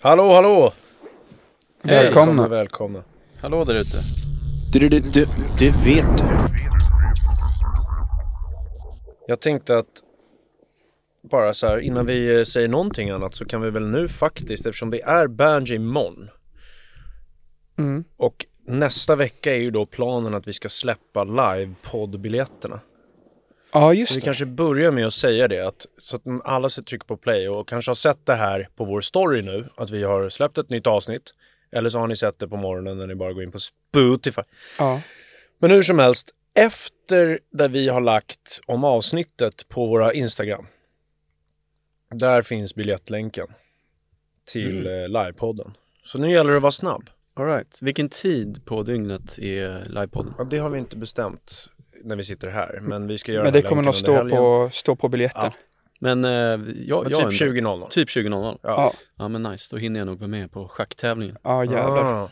Hallå, hallå! Välkomna. välkomna. Hallå där ute. Du, du, du, du vet du. Jag tänkte att bara så här innan vi eh, säger någonting annat så kan vi väl nu faktiskt eftersom det är Banji imorgon Mm. och nästa vecka är ju då planen att vi ska släppa live-poddbiljetterna. Ja, Så just vi det. kanske börjar med att säga det att så att alla trycka på play och kanske har sett det här på vår story nu att vi har släppt ett nytt avsnitt. Eller så har ni sett det på morgonen när ni bara går in på Spotify. Ja. Men hur som helst, efter där vi har lagt om avsnittet på våra Instagram. Där finns biljettlänken till Mm. eh, livepodden. Så nu gäller det att vara snabb. All right. Vilken tid på dygnet är livepodden? Ja, det har vi inte bestämt när vi sitter här. Mm. Men vi ska göra Men det kommer nog stå på, stå på biljetten. Ja. Men eh, jag, men jag Typ 20.00. Typ 20.00. Ja. ja. men nice, då hinner jag nog vara med på schacktävlingen. Ja ah, jävlar. Ah.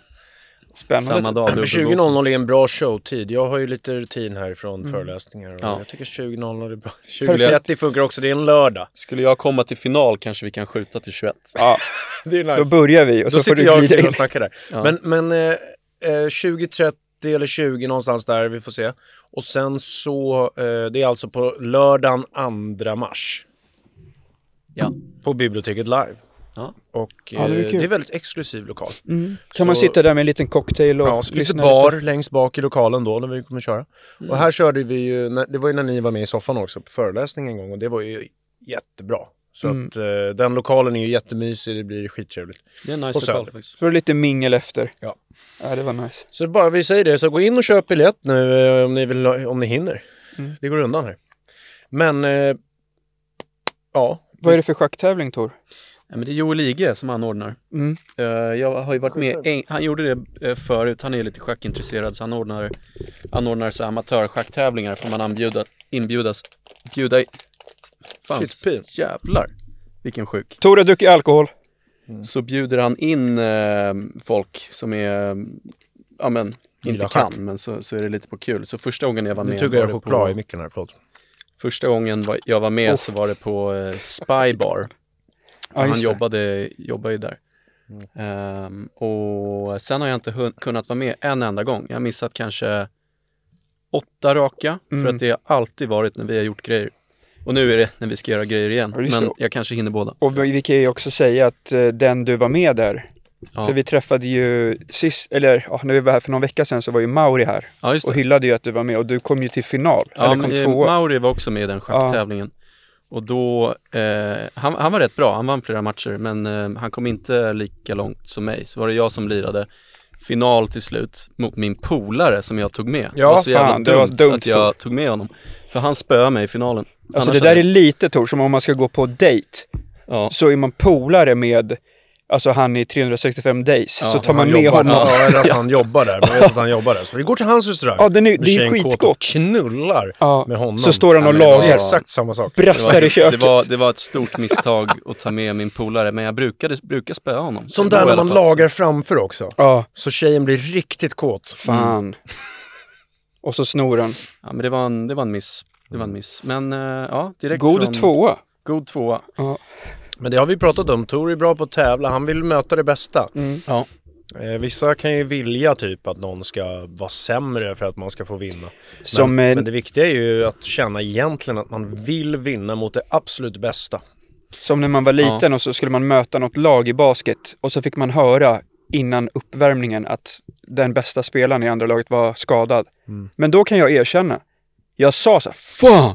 Spännande. Samma dag. 20.00 är en bra showtid. Jag har ju lite rutin härifrån mm. föreläsningar. Ja. Jag tycker 20.00 är bra. 20.30 funkar också, det är en lördag. Skulle jag komma till final kanske vi kan skjuta till 21. Ja, det är nice. Då börjar vi och då så får du sitter jag och snackar där. Ja. Men, men eh, eh 20.30 30 eller 20 någonstans där, vi får se. Och sen så, eh, det är alltså på lördagen 2 mars. Ja. På biblioteket live. Ja. Och ja, det, det, är eh, väldigt exklusiv lokal. Mm. Kan så, man sitta där med en liten cocktail och ja, så lite bar lite? längst bak i lokalen då när vi kommer köra. Mm. Och här körde vi ju, det var ju när ni var med i soffan också på föreläsning en gång och det var ju jättebra. Så mm. att eh, den lokalen är ju jättemysig, det blir skittrevligt. Det är en nice lokal faktiskt. Så det är lite mingel efter. Ja. Ja, det var nice. Så bara vi säger det, så gå in och köp biljett nu eh, om ni, vill, om ni hinner. Mm. Det går undan här. Men, eh, ja. Vad är det för schacktävling Tor? Ja, men det är Joel Ige som anordnar. Mm. Eh, jag har ju varit med, en, han gjorde det eh, förut, han är lite schackintresserad så han ordnar, anordnar så amatörschacktävlingar får man anbjuda, inbjudas, bjuda i, fan jävlar vilken sjuk. Tor har druckit alkohol. Så bjuder han in eh, folk som är, ja men inte Gillar kan schack. men så, så är det lite på kul. Så första gången jag var Nu med tuggar var jag choklad i på, micken här, förlåt. första gången var, jag var med Oh. så var det på eh, Spy Bar. För Ja, han jobbade, jobbade ju där. Ehm, och sen har jag inte hun- kunnat vara med en enda gång. Jag har missat kanske åtta raka, för Mm. att det har alltid varit när vi har gjort grejer. Och nu är det när vi ska göra grejer igen. Ja, Men jag kanske hinner båda. Och vi kan ju också säga att eh, den du var med där, Ja, för vi träffade ju sist, eller ja, när vi var här för någon vecka sedan så var ju Mauri här ja och hyllade ju att du var med och du kom ju till final, Ja, eller men kom det- tvåa. Mauri var också med i den schacktävlingen. Och då, eh, han, han var rätt bra, han vann flera matcher, men eh, han kom inte lika långt som mig. Så var det jag som lirade final till slut mot min polare som jag tog med. Ja, det var så jävla fan, var dumt, dumt, att jag tog med honom. För han spöade mig i finalen. Alltså Annars det där hade- är lite Tor, som om man ska gå på dejt. Ja, Så är man polare med, alltså han i 365 days, Ja, så tar man med jobbar, honom. Ja, eller att han jobbar där. Man vet att han jobbar där. Så vi går till hans restaurang. Ja, den är, det är skitgott. knullar Ja, med honom. så står han Ja, och men det var- lagar Exakt samma sak. brassar i köket. det, var, det var ett stort misstag att ta med min polare, men jag brukade, brukar spöa honom. Som Det där när man lagar framför också. Ja, Så tjejen blir riktigt kåt. fan. Och så snor han. Ja, men det var en, det var en miss. Det var en miss. Men eh, ja, direkt God från... tvåa. God tvåa. Ja. Men det har vi pratat om. Tor är bra på att tävla. Han vill möta det bästa. Mm. Ja. Eh, vissa kan ju vilja typ att någon ska vara sämre för att man ska få vinna. Som, men, eh, men det viktiga är ju att känna egentligen att man vill vinna mot det absolut bästa. Som när man var liten och så skulle man möta något lag i basket och så fick man höra innan uppvärmningen att den bästa spelaren i andra laget var skadad. Mm. Men då kan jag erkänna, jag sa så här, Fan!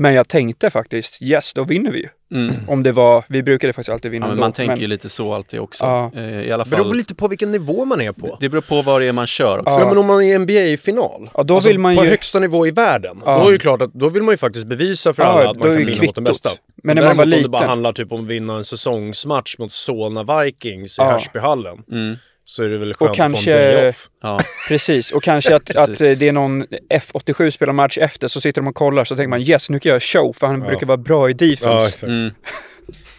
Men jag tänkte faktiskt, yes, då vinner vi ju. Mm. Om det var, vi brukade faktiskt alltid vinna Ja, men ändå, man tänker ju lite så alltid också. Ja. Eh, I alla Det beror fall. lite på vilken nivå man är på. Det beror på vad det är man kör också. Ja. men om man är i NBA-final. Ja, då vill man på ju- högsta nivå i världen. Ja. Då är det klart att då vill man ju faktiskt bevisa för Ja, alla att man kan vinna mot kvittot. bästa. Men när man var Däremot om det bara liten- handlar typ om att vinna en säsongsmatch mot Solna Vikings i Ja. Härsbyhallen. Mm. Så är det väl skönt Och att få en kanske- day off. Ja. Precis, och kanske att, att Precis. eh, det är någon F87 spelar match efter så sitter de och kollar så tänker man yes, nu kan jag show för han Ja. brukar vara bra i defense. Ja, exakt. Mm.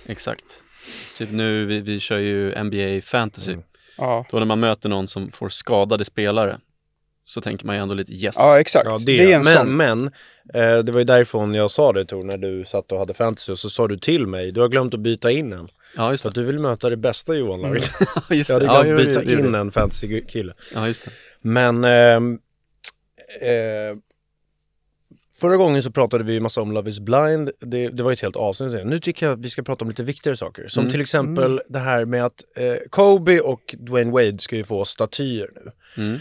Exakt. Typ nu, vi, vi kör ju NBA fantasy. Mm. Ja, Då när man möter någon som får skadade spelare så tänker man ju ändå lite yes. ja exakt. Ja, det, är en men, sån. men eh, det var ju därifrån jag sa det Tor, när du satt och hade fantasy och så sa du till mig, du har glömt att byta in en. Ja, just det. att du vill möta det bästa Johan-laget. just Jag det. hade Ja, glömt jo, byta det gjorde in det. en fantasy-kille. Ja, just det. Men ehm, eh, förra gången så pratade vi massa om Love is blind. Det, det var ju ett helt avsnitt. Nu tycker jag att vi ska prata om lite viktigare saker. Som Mm. till exempel det här med att eh, Kobe och Dwayne Wade ska ju få statyer nu. Mm.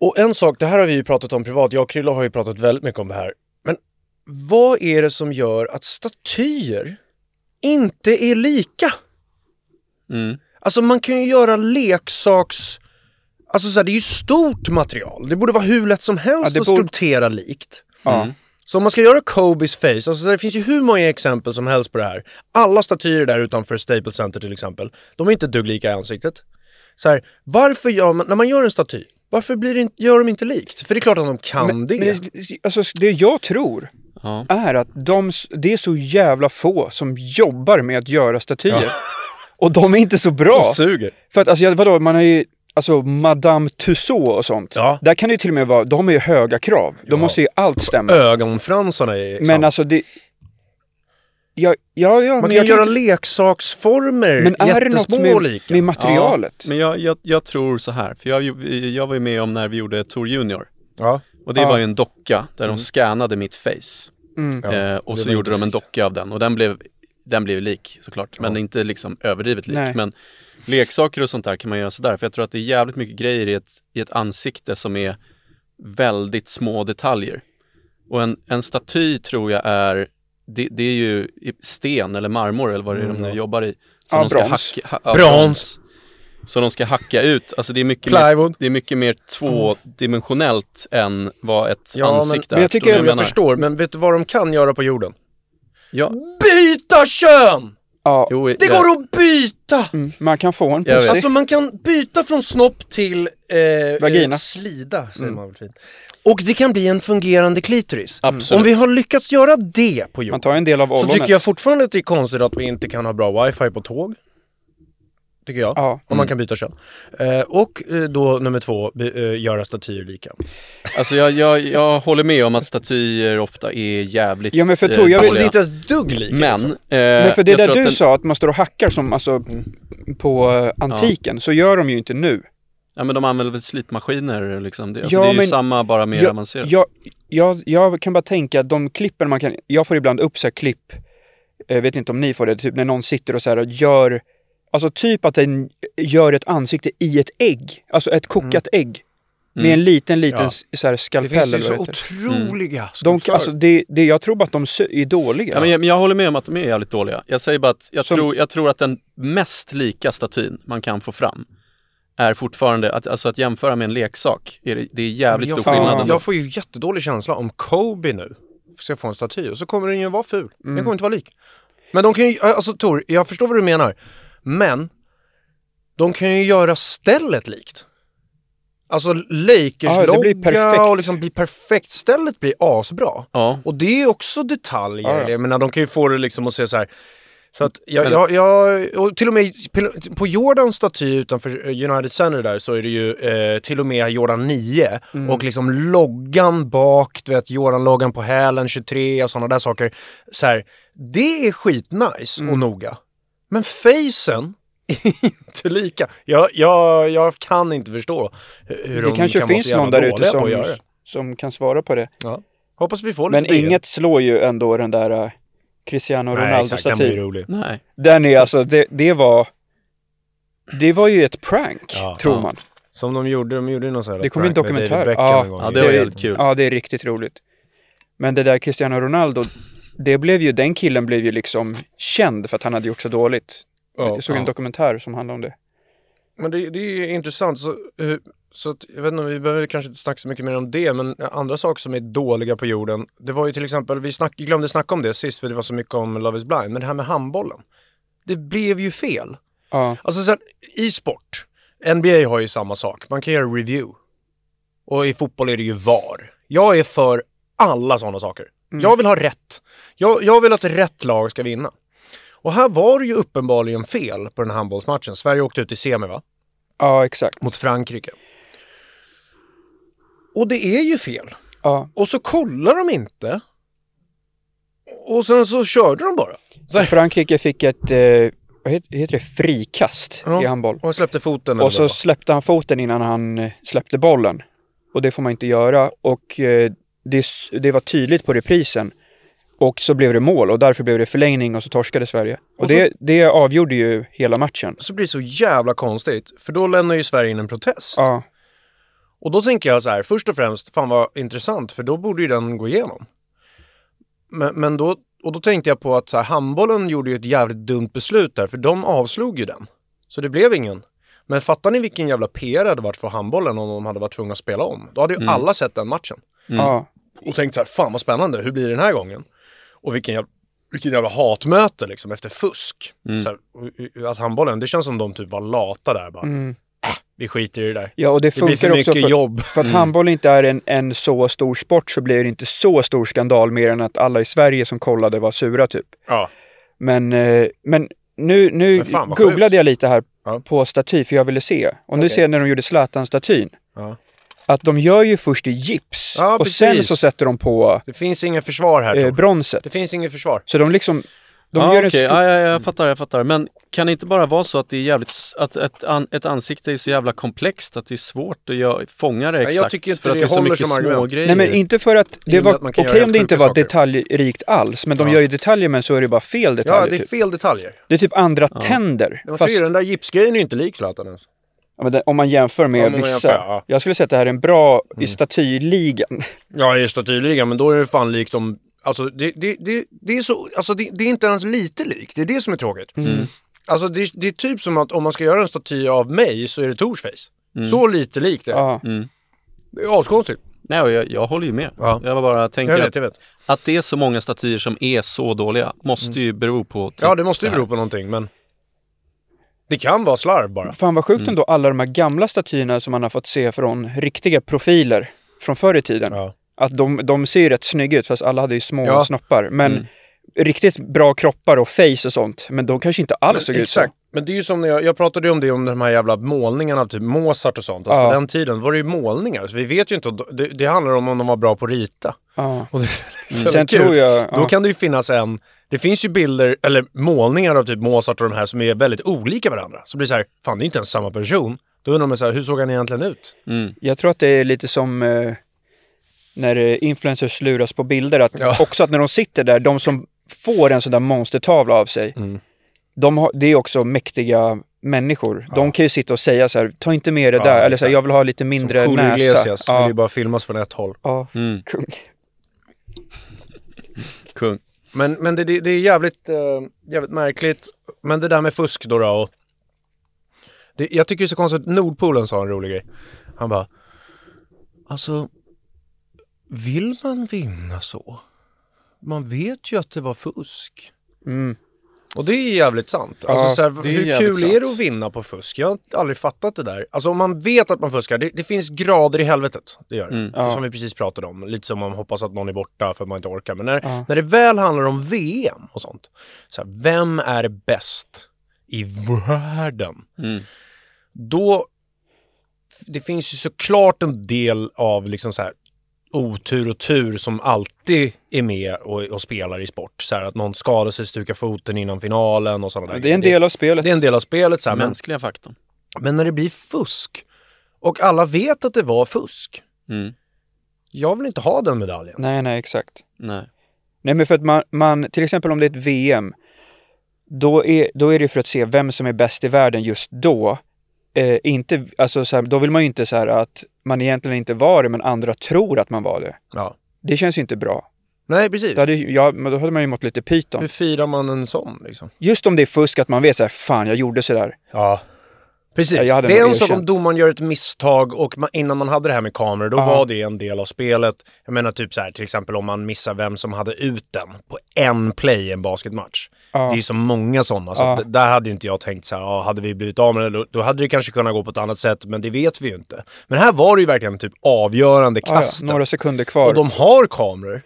Och en sak, det här har vi ju pratat om privat. Jag och Krille har ju pratat väldigt mycket om det här. Men vad är det som gör att statyer inte är lika? Mm. Alltså man kan ju göra leksaks... Alltså så här, det är ju stort material. Det borde vara hur lätt som helst Ja, det att borde- skulptera likt. Mm. Så om man ska göra Kobes face, alltså så det finns ju hur många exempel som helst på det här. Alla statyer där utanför Staples Center till exempel, de är inte dugg lika i ansiktet. Så här, varför gör man, när man gör en staty, varför blir det inte, gör de inte likt? För det är klart att de kan Men, det. men, alltså, det jag tror Ja. är att de, det är så jävla få som jobbar med att göra statyer. Och de är inte så bra. Som suger. För att alltså, vadå, man har ju Alltså Madame Tussauds och sånt. Ja. Där kan det ju till och med vara, de har ju höga krav. De Ja. måste ju allt stämma. Ögonfransarna är Men samma. alltså det... Ja, ja, ja. Man men kan jag göra inte- leksaksformer, Men är det något med, med materialet? Ja, men jag, jag, jag tror så här, för jag, jag var ju med om när vi gjorde Tour Junior. Ja. Och det Ja. var ju en docka där de scannade mitt face. Mm. Ja, eh, och så gjorde de en docka av den och den blev, den blev lik såklart. Men inte liksom överdrivet lik. Nej. Men leksaker och sånt där kan man göra sådär. För jag tror att det är jävligt mycket grejer i ett, i ett ansikte som är väldigt små detaljer. Och en, en staty tror jag är, det, det är ju sten eller marmor eller vad det är Mm, de nu jobbar i. Ja, de ska brons. hacka, ha, ja, Brons. Så de ska hacka ut, alltså det är mycket mer, det är mycket mer tvådimensionellt än vad ett Ja, men- ansikte men är. jag tycker Jag menar? förstår, men vet du vad de kan göra på jorden? Ja, Byta kön! Ja, jo, Det jag- går att byta! mm, man kan få en pussy. Alltså man kan byta från snopp till eh, Vagina. eh, slida, säger Mm. man väl fint. Och det kan bli en fungerande klitoris. Absolut. Om vi har lyckats göra det på Man jorden, tar en del av så tycker jag fortfarande att det är konstigt att vi inte kan ha bra wifi på tåg. Tycker jag. Ja. Om Mm. man kan byta kön. Eh, och eh, då nummer två, eh, göra statyer lika. Alltså jag, jag, jag håller med om att statyer ofta är jävligt Ja, men för Tor, jag Alltså det är inte ens dugg lika. Men, liksom. eh, Men för det där du den- sa, att man står och hackar som alltså på eh, antiken, så gör de ju inte nu. Ja men de använder väl slipmaskiner liksom. Det, alltså, Ja, det är ju men- samma bara mer jag, avancerat. jag, jag, jag kan bara tänka att de klippen man kan, jag får ibland upp så här klipp, jag vet inte om ni får det, typ när någon sitter och så här och gör, alltså typ att den gör ett ansikte i ett ägg, alltså ett kokat ägg. Med Mm. en liten, liten Ja. så här Det skalpell finns ju så det otroliga De, skulptörer. alltså det, det, jag tror bara att de är dåliga. Ja, men jag, men jag håller med om att de är jävligt dåliga. Jag säger bara att jag, Som- tror, jag tror att den mest lika statyn man kan få fram är fortfarande, att, alltså att jämföra med en leksak, är det, det är jävligt jag, stor skillnad. ändå. jag får ju jättedålig känsla om Kobe nu ska få en staty och så kommer den ju vara ful. Den kommer inte vara lik. Men de kan ju, alltså Tor, jag förstår vad du menar. Men de kan ju göra stället likt. Alltså Lakers Ja, det blir logga perfekt. och liksom blir perfekt. Stället blir asbra. Ja, Och det är också detaljer. Ja, ja. Jag menar, de kan ju få det liksom att se så här. Så att jag, jag, jag, och till och med på Jordans staty utanför United Center där så är det ju eh, till och med Jordan 9 Mm. och liksom loggan bak, du vet Jordan-loggan på hälen 23 och sådana där saker. Så här, det är skitnice Mm. och noga. Men facen är inte lika. Jag, jag, jag kan inte förstå hur det de kanske kan vara finns så jävla någon där ute som, som kan svara på det. Hoppas vi får Men lite det. inget slår ju ändå den där uh, Cristiano Nej, exakt, den Ronaldo-statyn. rolig. nej. Den är alltså, det, det var... Det var ju ett prank, Ja. tror Ja. man. Som de gjorde, de gjorde någon sån här Det kom ju en dokumentär. Ja. en gång. Ja, det var är- jävligt kul. Ja, det är riktigt roligt. Men det där Cristiano Ronaldo, det blev ju, den killen blev ju liksom känd för att han hade gjort så dåligt. Ja, Jag såg en ja. dokumentär som handlade om det. Men det, det är intressant. Så, eh, så att, jag vet inte, vi behöver kanske inte snacka så mycket mer om det, men andra saker som är dåliga på jorden. Det var ju till exempel, vi snack, glömde snacka om det sist för det var så mycket om Love is blind, men det här med handbollen. Det blev ju fel. Ja, Alltså sen, i sport, NBA har ju samma sak, man kan göra review. Och i fotboll är det ju VAR. Jag är för alla sådana saker. Jag vill ha rätt. Jag, jag vill att rätt lag ska vinna. Och här var det ju uppenbarligen fel på den här handbollsmatchen. Sverige åkte ut i semi va? ja exakt. Mot Frankrike. Och det är ju fel. Ja. Och så kollar de inte. Och sen så körde de bara. Så. Frankrike fick ett, eh, vad heter, det, frikast Ja. i handboll. Och släppte foten. Och så släppte han foten innan han eh, släppte bollen. Och det får man inte göra. Och eh, det, det var tydligt på reprisen. Och så blev det mål och därför blev det förlängning och så torskade Sverige. Och, Och så- det, det avgjorde ju hela matchen. så blir det så jävla konstigt. För då lämnar ju Sverige in en protest. Ja, Och då tänker jag så här, först och främst, fan vad intressant, för då borde ju den gå igenom. Men, men då, och då tänkte jag på att så här, handbollen gjorde ju ett jävligt dumt beslut där, för de avslog ju den. Så det blev ingen. Men fattar ni vilken jävla PR det hade varit för handbollen om de hade varit tvungna att spela om? Då hade ju alla sett den matchen. ja, Och tänkt så här, fan vad spännande, hur blir det den här gången? Och vilken jävla, vilken jävla hatmöte liksom efter fusk. Så här, att handbollen, det känns som de typ var lata där bara. mm. Vi skiter i det där. ja och det Det funkar för också mycket för, jobb. för att handboll inte är en, en så stor sport så blir det inte så stor skandal mer än att alla i Sverige som kollade var sura typ. Ja. Men, eh, men nu, nu Men fan, googlade sjukt. jag lite här Ja. på staty för jag ville se. Och nu Okej. ser jag när de gjorde Zlatan-statyn. Ja. Att de gör ju först i gips Ja, och sen precis. så sätter de på Det finns inget försvar här. eh, bronset. Det finns inget försvar. Så de liksom, de ja, gör en stor... ja, ja, jag fattar, jag fattar. Men kan det inte bara vara så att det är jävligt, att ett, an, ett ansikte är så jävla komplext att det är svårt att göra, fånga det jag exakt? tycker inte för att det det är så mycket som små argument. grejer. Nej men inte för att det var okej göra om det inte var saker. detaljrikt alls, men de Ja. gör ju detaljer men så är det bara fel detaljer. Ja, det är typ. fel detaljer. det är typ andra tänder. Man Fast. Den där gipsgrejen är ju inte lik Zlatan ens. Ja, men det, om man jämför med Ja, om man vissa. jämför, ja. Jag skulle säga att det här är en bra Mm. i statyligan. Ja, i statyligan, men då är det fan likt dem. Alltså det, det, det, det är så, alltså det, det är inte ens lite likt. Det är det som är tråkigt. Alltså det, det är typ som att om man ska göra en staty av mig så är det Tors face. Så lite likt det. Ja. Det är askonstigt. Nej, jag, jag håller ju med. Ja. Jag bara tänker Jag vet, att, jag vet. att det är så många statyer som är så dåliga måste ju bero på typ Ja, det måste ju bero på någonting, men det kan vara slarv bara. Fan vad sjukt ändå alla de här gamla statyerna som man har fått se från riktiga profiler från förr i tiden. Ja. Att de, de ser ju rätt snygga ut fast alla hade ju små Ja. snoppar. Men Mm. riktigt bra kroppar och face och sånt. Men de kanske inte alls såg ut så. Exakt. Men det är ju som när jag, jag pratade ju om det, om de här jävla målningarna av typ Mozart och sånt. Alltså Ja. på den tiden var det ju målningar. Så vi vet ju inte, det, det handlar om om de var bra på att rita. Ja. Och det, så Sen kul. tror jag... Då kan det ju finnas en, det finns ju bilder, eller målningar av typ Mozart och de här som är väldigt olika varandra. Så blir det så här, fan det är inte ens samma person. Då undrar man så här, hur såg han egentligen ut? Mm. Jag tror att det är lite som eh, när eh, influencers luras på bilder. Att Ja. Också att när de sitter där, de som får en sån där monstertavla av sig. Mm. De har, det är också mäktiga människor. De kan ju sitta och säga så här, ta inte med det Ja, där. Eller så här, jag vill ha lite Som mindre Julio näsa. Iglesias, vill Ja, ju bara filmas från ett håll. ja, Mm. kung. Kung. Men, men det, det, det är jävligt, eh, jävligt märkligt. Men det där med fusk då, då och det, Jag tycker det är så konstigt, Nordpolen sa en rolig grej. Han bara, alltså, vill man vinna så? Man vet ju att det var fusk. Mm. Och det är jävligt sant. Alltså, Ja, så här, hur kul är det sant. att vinna på fusk? Jag har aldrig fattat det där. Alltså om man vet att man fuskar, det, det finns grader i helvetet. Det gör det. Mm. Ja. Som vi precis pratade om. Lite som man hoppas att någon är borta för att man inte orkar. Men när, Ja. när det väl handlar om VM och sånt. Så här, vem är bäst i världen? Mm. Då, det finns ju såklart en del av liksom så här otur och tur som alltid är med och, och spelar i sport. Så här att någon skadar sig, stukar foten innan finalen och sådana där Det är en del av spelet. Det är en del av spelet. Så här, men, Mänskliga faktorn. men när det blir fusk och alla vet att det var fusk. Mm. Jag vill inte ha den medaljen. Nej, nej, exakt. Nej. Nej, men för att man, man, till exempel om det är ett VM, då är, då är det för att se vem som är bäst i världen just då. Eh, inte, alltså så här, då vill man ju inte så här att man egentligen inte var det, men andra tror att man var det. Ja. Det känns ju inte bra. Nej, precis. Då hade, ja, men då hade man ju mått lite pyton. Hur firar man en sån liksom? Just om det är fusk, att man vet såhär, fan jag gjorde sådär. Ja. Precis. Ja, jag hade det är en sak om domaren gör ett misstag och man, innan man hade det här med kameror, då Ja. var det en del av spelet. Jag menar typ så här, till exempel om man missar vem som hade ut den på en play i en basketmatch. Ja. Det är ju så många sådana, så att där hade inte jag tänkt så här, hade vi blivit av med det, då, då hade det kanske kunnat gå på ett annat sätt, men det vet vi ju inte. Men här var det ju verkligen typ avgörande ja, kastet. några sekunder kvar. och de har kameror.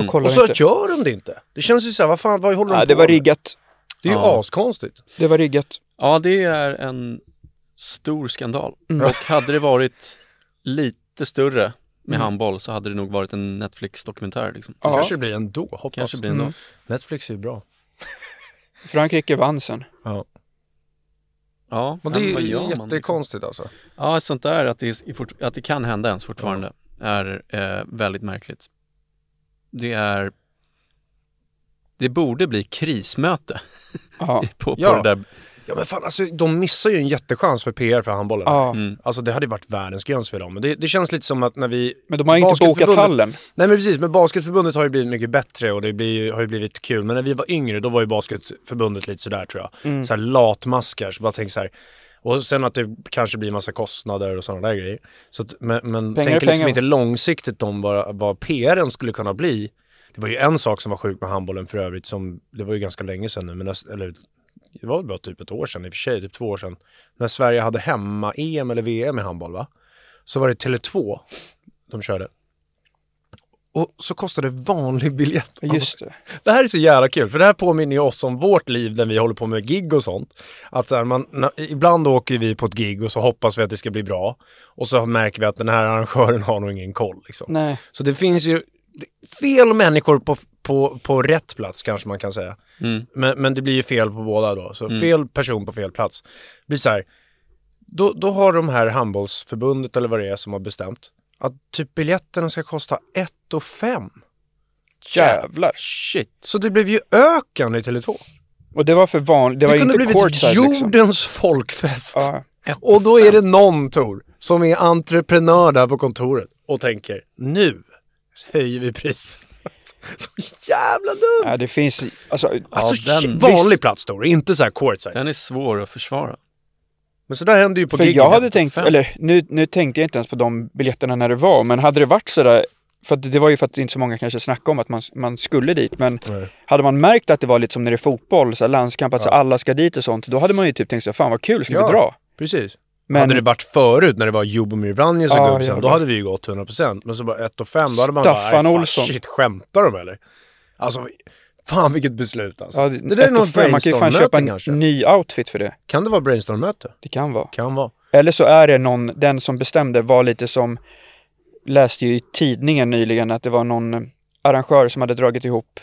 och kollar Och så inte. gör de det inte. Det känns ju så här, vad fan, vad håller de Ja, på det var med? riggat. Det är ju Ja. askonstigt. Det var riggat. Ja, det är en stor skandal. Mm. Och hade det varit lite större med Mm. handboll så hade det nog varit en Netflix-dokumentär liksom. Det Ja. kanske det blir ändå, hoppas. Kanske blir ändå. Mm. Netflix är ju bra. Frankrike vann sen. Ja. Ja, Och det men är ju man, liksom? jättekonstigt alltså. Ja, sånt där att det, är, fort- att det kan hända ens fortfarande är eh, väldigt märkligt. Det är det borde bli krismöte Ja. på, på Ja. det där. Ja men fan alltså, de missar ju en jättechans för PR för handbollen. ja. Mm. Alltså det hade ju varit världens gröns för dem. Men det, det känns lite som att när vi... Men de har inte bokat Basketförbundet- hallen. Nej men precis, men Basketförbundet har ju blivit mycket bättre och det blir, ju- har ju blivit kul. Men när vi var yngre, då var ju Basketförbundet lite sådär tror jag. Mm. Så här latmaskar, så bara tänk så här. Och sen att det kanske blir massa kostnader och sådana där grejer. Så att, men men tänker liksom pengar. inte långsiktigt om vad, vad PRen skulle kunna bli. Det var ju en sak som var sjuk med handbollen för övrigt, som, det var ju ganska länge sedan nu, men näst, eller det var väl bara typ ett år sedan i och för sig, typ två år sedan. När Sverige hade hemma-EM eller VM i handboll va? Så var det Tele2 de körde. Och så kostade vanlig biljett. Alltså, Just det. det här är så jävla kul, för det här påminner ju oss om vårt liv när vi håller på med gig och sånt. Att så här, man, na, ibland åker vi på ett gig och så hoppas vi att det ska bli bra. Och så märker vi att den här arrangören har nog ingen koll. Liksom. Nej. Så det finns ju fel människor på, på, på rätt plats kanske man kan säga. Mm. Men, men det blir ju fel på båda då. Så Mm. fel person på fel plats. Det blir så här, då, då har de här handbollsförbundet eller vad det är som har bestämt att typ biljetterna ska kosta 1 och 5. Jävlar. Shit. Så det blev ju öken i Tele2. Och det var för vanligt. Det Det, var kunde inte blivit courtside liksom. jordens folkfest. Ja. Och då är det någon Tor som är entreprenör där på kontoret och tänker nu höjer vi priset. Så jävla dumt! ja, det finns... Alltså, Alltså, den- shit, vanlig plats Tor, inte så här courtside. Den är svår att försvara. Men så där händer ju på för jag hade tänkt, Fem. eller nu, nu tänkte jag inte ens på de biljetterna när det var, men hade det varit sådär, för att det var ju för att inte så många kanske snackade om att man, man skulle dit, men Nej. hade man märkt att det var lite som när det är fotboll, så här landskamp, att så alla ska dit och sånt, då hade man ju typ tänkt så fan vad kul, ska Ja. vi dra? Precis. Men, Hade det varit förut när det var Jobomir Vranjes och Ja, gubbsen, då jävlar. hade vi ju gått 100%. Men så bara 1 och 5, då hade man bara, Staffan "Nej, fan, Olsson." shit, skämtar de eller? Alltså, fan vilket beslut alltså. ja, det där är och fem, man kan ju fan köpa en kanske. ny outfit för det. Kan det vara brainstorm-möte? Det kan vara. Kan vara. Eller så är det någon, den som bestämde var lite som, läste ju i tidningen nyligen att det var någon eh, arrangör som hade dragit ihop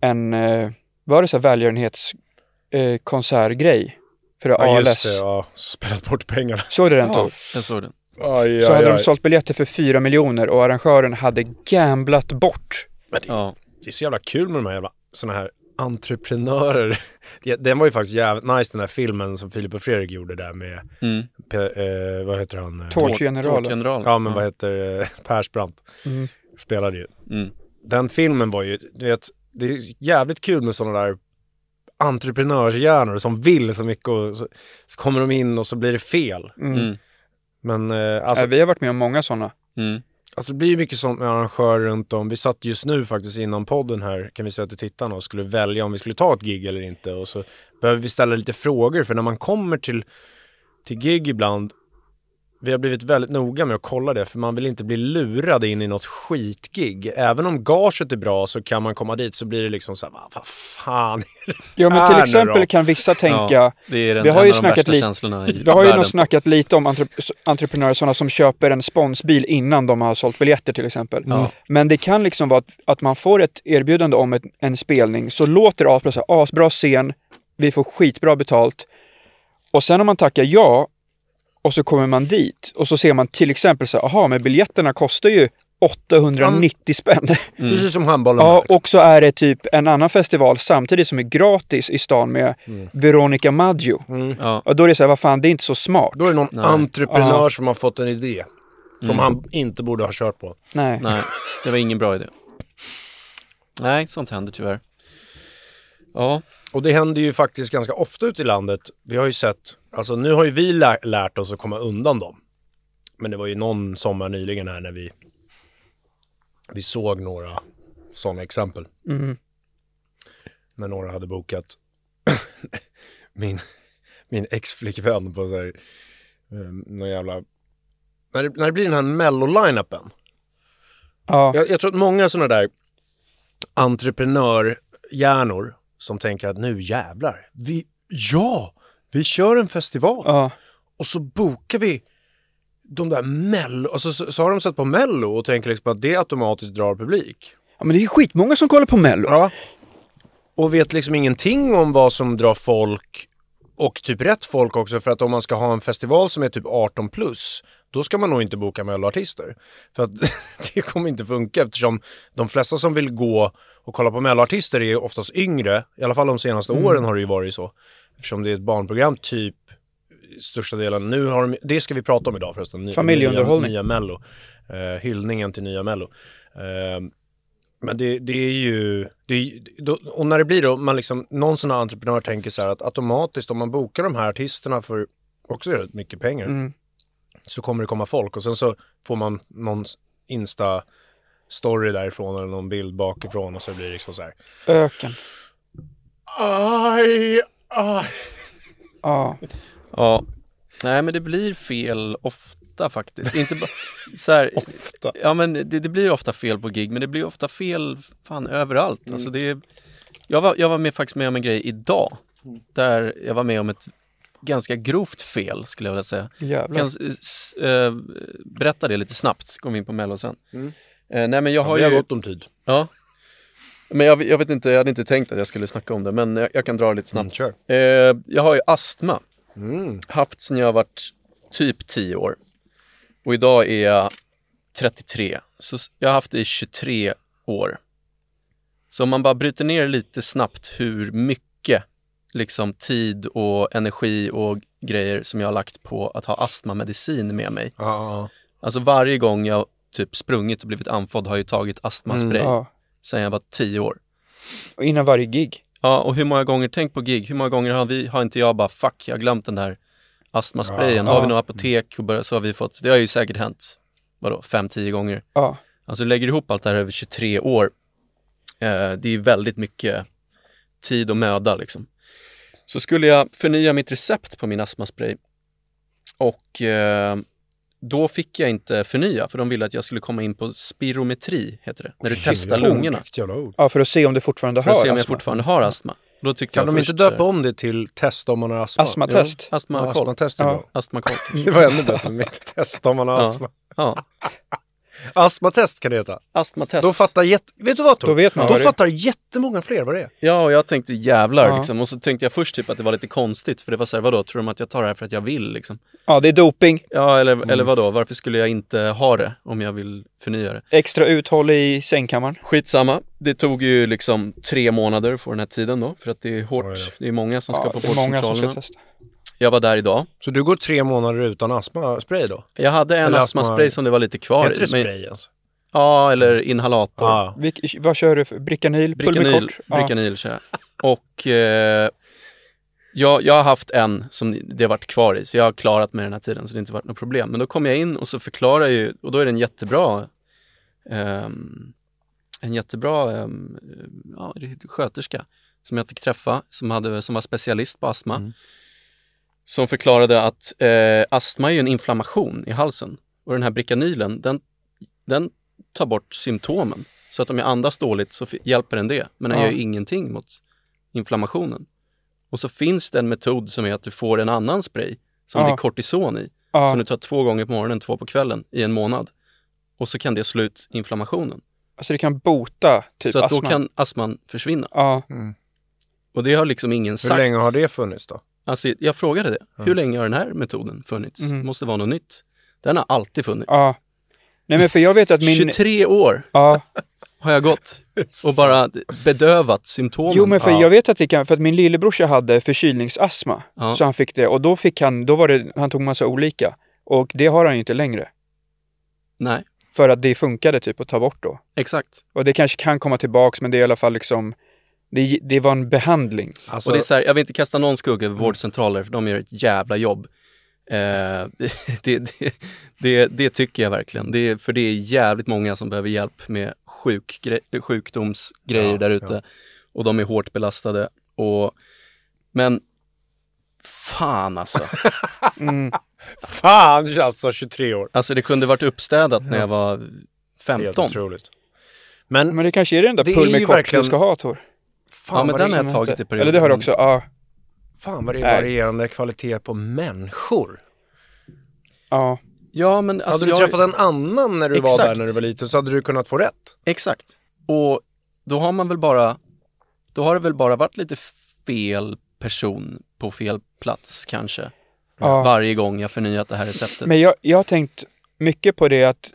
en, eh, var det så här välgörenhetskonsertgrej? Eh, för Ja, ALS. just det. Ja, spelat bort pengarna. Såg du den Ja, Tor? jag såg den. Aj, Så aj, hade de sålt biljetter för 4 miljoner och arrangören hade gamblat bort. Ja. Det är så jävla kul med de här jävla såna här entreprenörer. Det- Den var ju faktiskt jävligt nice den där filmen som Filip och Fredrik gjorde där med, Mm. Pe- eh, vad heter han? Tårtgeneralen. Ja men vad heter eh, Persbrandt. Mm. Spelade ju. Mm. Den filmen var ju, du vet, det är jävligt kul med sådana där entreprenörshjärnor som vill så mycket och så, så kommer de in och så blir det fel. Mm. Mm. Men eh, alltså, vi har varit med om många sådana. Mm. alltså det blir ju mycket sånt med arrangörer runt om. Vi satt just nu faktiskt innan podden här, kan vi säga till tittarna, och skulle välja om vi skulle ta ett gig eller inte. Och så behöver vi ställa lite frågor, för när man kommer till, till gig ibland, vi har blivit väldigt noga med att kolla det, för man vill inte bli lurad in i något skitgig. Även om gaget är bra så kan man komma dit så blir det liksom så här, "Va- vad fan är det Ja men till exempel då?" kan vissa tänka, Ja, det är den, vi har ju snackat värsta lite- känslorna i vi har ju nog snackat lite om entrep- entreprenörer, sådana som köper en sponsbil innan de har sålt biljetter till exempel. Ja. Men det kan liksom vara att, att man får ett erbjudande om ett, en spelning, så låter det asbra, asbra scen, vi får skitbra betalt. Och sen om man tackar ja, och så kommer man dit, och så ser man till exempel så här, aha, men biljetterna kostar ju 890 spänn. Precis som handbollen Ja, och så är det typ en annan festival samtidigt som är gratis i stan med Veronica Maggio. Ja. Och då är det så här, vad fan, det är inte så smart. Då är det någon Nej. entreprenör Ja. som har fått en idé. Som Mm. han inte borde ha kört på. Nej. Nej, det var ingen bra idé. Nej, sånt händer tyvärr. Ja, Och det händer ju faktiskt ganska ofta ute i landet. Vi har ju sett, alltså nu har ju vi lä- lärt oss att komma undan dem. Men det var ju någon sommar nyligen här när vi, vi såg några sådana exempel. Mm. När några hade bokat min, min ex-flickvän på så här, um, någon jävla, när det, när det blir den här mello-line-upen. Ja. Jag, jag tror att många sådana där entreprenörhjärnor som tänker att nu jävlar, vi, ja, vi kör en festival Ja. och så bokar vi de där mello, och så, så, har de sett på mello och tänker liksom att det automatiskt drar publik. ja, men det är skitmånga som kollar på Mello. Ja. Och vet liksom ingenting om vad som drar folk och typ rätt folk också för att om man ska ha en festival som är typ 18 plus då ska man nog inte boka melloartister. För att det kommer inte funka eftersom de flesta som vill gå och kolla på melloartister är oftast yngre. I alla fall de senaste åren har det ju varit så. Eftersom det är ett barnprogram typ största delen. Nu har de, det ska vi prata om idag förresten. Ny- Familjeunderhållning. Nya, nya Mello. Eh, hyllningen till nya Mello. Eh, men det, det är ju, det är, då, och när det blir då, man liksom, någon sån här entreprenör tänker så här att automatiskt om man bokar de här artisterna för också rätt mycket pengar Mm. så kommer det komma folk och sen så får man någon Insta-story därifrån eller någon bild bakifrån och så blir det liksom så här. Öken. Aj, aj. Ja. ja. Nej, men det blir fel ofta faktiskt. Inte bara så här, Ofta. Ja, men det, det blir ofta fel på gig, men det blir ofta fel fan överallt. Alltså det är, jag, var, jag var med faktiskt med om en grej idag, där jag var med om ett ganska grovt fel skulle jag vilja säga. Jag Jävlar. kan s- s- eh, berätta det lite snabbt, så kommer vi in på Mello sen. Eh, nej men jag har Vi har ju... gott om tid. Ja. Men jag, jag vet inte, jag hade inte tänkt att jag skulle snacka om det, men jag, jag kan dra det lite snabbt. Mm, eh, jag har ju astma. Mm. Haft sedan jag varit typ 10 år. Och idag är jag 33. Så jag har haft det i 23 år. Så om man bara bryter ner lite snabbt hur mycket liksom tid och energi och grejer som jag har lagt på att ha astmamedicin med mig. Ja, Alltså varje gång jag typ sprungit och blivit andfådd har jag ju tagit astmaspray Ja. Sedan jag var 10 år. Och innan varje gig. Ja, och hur många gånger, tänk på gig, hur många gånger har, vi, har inte jag bara fuck, jag har glömt den där astmasprayen. Ja. Har vi något apotek och börja, så har vi fått, det har ju säkert hänt, vadå, 5-10 gånger. Ja. Alltså lägger ihop allt det här över 23 år, eh, det är ju väldigt mycket tid och möda liksom. Så skulle jag förnya mitt recept på min astmaspray och eh, då fick jag inte förnya för de ville att jag skulle komma in på spirometri, heter det, när du testar lungorna. vilket jävla ord. ja, för att se om du fortfarande För har att se om jag astma. fortfarande har astma. Då tyckte Kan jag de först, inte döpa eh, om det till testa om man har astma? Astmatest. Astmakoll. Astmatest är Ja. bra. Astmakoll. Det var ännu bättre än mitt testa om man har Ja. astma. Ja, Astmatest kan det heta. astmatest. Då fattar jätte... Vet du vad Tor? Då vet man Då det fattar jättemånga fler vad det är. Ja, och jag tänkte jävlar Ja. liksom. Och så tänkte jag först typ att det var lite konstigt, för det var så här, vadå, tror de att jag tar det här för att jag vill liksom? Ja, det är doping. Ja, eller, Mm. eller vadå, varför skulle jag inte ha det om jag vill förnya det? Extra uthåll i sängkammaren. Skitsamma, det tog ju liksom tre månader få den här tiden då, för att det är hårt. Oj då. Det är många som ska Ja, på det är många som ska vårdcentralerna. Jag var där idag. Så du går tre månader utan astmaspray då? Jag hade en Eller astmaspray astma- som det var lite kvar Heter det i. men- spray alltså? Ja, eller inhalator. Ja. Vilk, vad kör du för? Bricanyl? Bricanyl. Bricanyl kör jag. Och eh, jag, jag har haft en som det har varit kvar i, så jag har klarat mig den här tiden, så det har inte varit något problem. Men då kom jag in och så förklarar jag ju, och då är det en jättebra ehm, en jättebra ehm, ja, sköterska som jag fick träffa, som, hade, som var specialist på astma. Som förklarade att eh, astma är ju en inflammation i halsen. Och den här Bricanylen, den, den tar bort symptomen. Så att om jag andas dåligt så hjälper den det. Men den Ja. gör ju ingenting mot inflammationen. Och så finns det en metod som är att du får en annan spray som Ja. det är kortison i. Ja. Som du tar två gånger på morgonen, två på kvällen i en månad. Och så kan det slå ut inflammationen. Alltså det kan bota typ så att astma. då kan astman försvinna. Ja. Och det har liksom ingen Hur sagt. länge har det funnits då? Alltså, jag frågade det. Hur länge har den här metoden funnits? Mhm. Måste vara något nytt. Den har alltid funnits. Ja. Nej men för jag vet att min... 23 år Ja. har jag gått och bara bedövat symptomen. Jo men för Ja. jag vet att det kan, för att min lillebrorsa hade förkylningsastma. Ja. Så han fick det och då fick han, då var det, han tog massa olika. Och det har han ju inte längre. Nej. För att det funkade typ att ta bort då. Exakt. Och det kanske kan komma tillbaks men det är i alla fall liksom det, det var en behandling. Alltså, Och det är så här, jag vill inte kasta någon skugga över vårdcentraler för de gör ett jävla jobb. Eh, det, det, det, det tycker jag verkligen. Det, för det är jävligt många som behöver hjälp med sjuk, sjukdomsgrejer Ja, där ute. Och de är hårt belastade. Och, men fan alltså. Fan alltså 23 år. Alltså det kunde varit uppstädat när jag var Helt 15. otroligt. Men, Men det kanske är Det är pull med kock verkligen- du ska ha Tor. Fan, Ja men den det, har jag tagit i perioden. Eller det har du också, ja. fan vad det är Nej. varierande kvalitet på människor. ja. Ja men alltså hade du jag, träffat en annan när du var Exakt. där när du var liten så hade du kunnat få rätt. Exakt. Och då har man väl bara, då har det väl bara varit lite fel person på fel plats kanske. Ja. Varje gång jag förnyat det här receptet. Men jag, jag har tänkt mycket på det att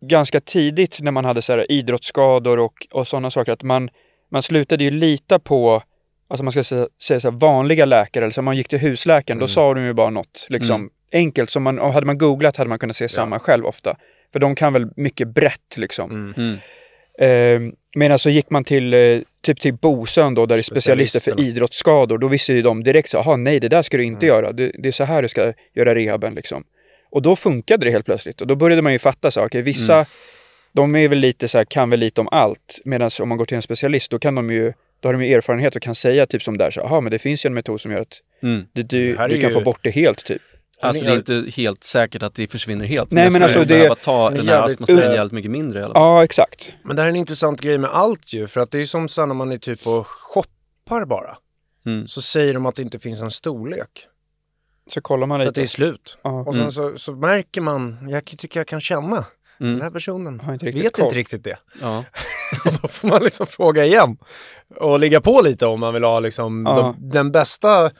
ganska tidigt när man hade så här idrottsskador och, och sådana saker att man, man slutade ju lita på Alltså man ska säga, säga så här, vanliga läkare, eller så man gick till husläkaren, då sa de ju bara något liksom Mm. enkelt. Som man, och hade man googlat hade man kunnat se samma själv ofta. För de kan väl mycket brett liksom. Mm. Eh, Medan så gick man till eh, typ till Bosön då, där det är specialister för idrottsskador. Då visste ju de direkt så, jaha nej det där ska du inte göra. Det, det är så här du ska göra rehaben liksom. Och då funkade det helt plötsligt. Och då började man ju fatta så, okej vissa, de är väl lite så här, kan väl lite om allt. Medan om man går till en specialist, då kan de ju, då har de ju erfarenhet och kan säga typ som där, så, jaha men det finns ju en metod som gör att Mm. du, du, du kan ju- få bort det helt typ. Alltså det är inte helt säkert att det försvinner helt. Nej, jag men alltså, det- behöva ta den här astmasteroiden Uh. jävligt mycket mindre i alla fall. Ja, exakt. Men det här är en intressant grej med allt ju, för att det är som så här när man är typ och shoppar bara. Mm. Så säger de att det inte finns en storlek. Så kollar man För att det är lite. slut. Ja. Och sen Mm. så, så märker man, jag tycker jag kan känna, den Mm. här personen inte vet koll. inte riktigt det. Ja. Då får man liksom fråga igen. Och ligga på lite om man vill ha liksom Ja. de, den bästa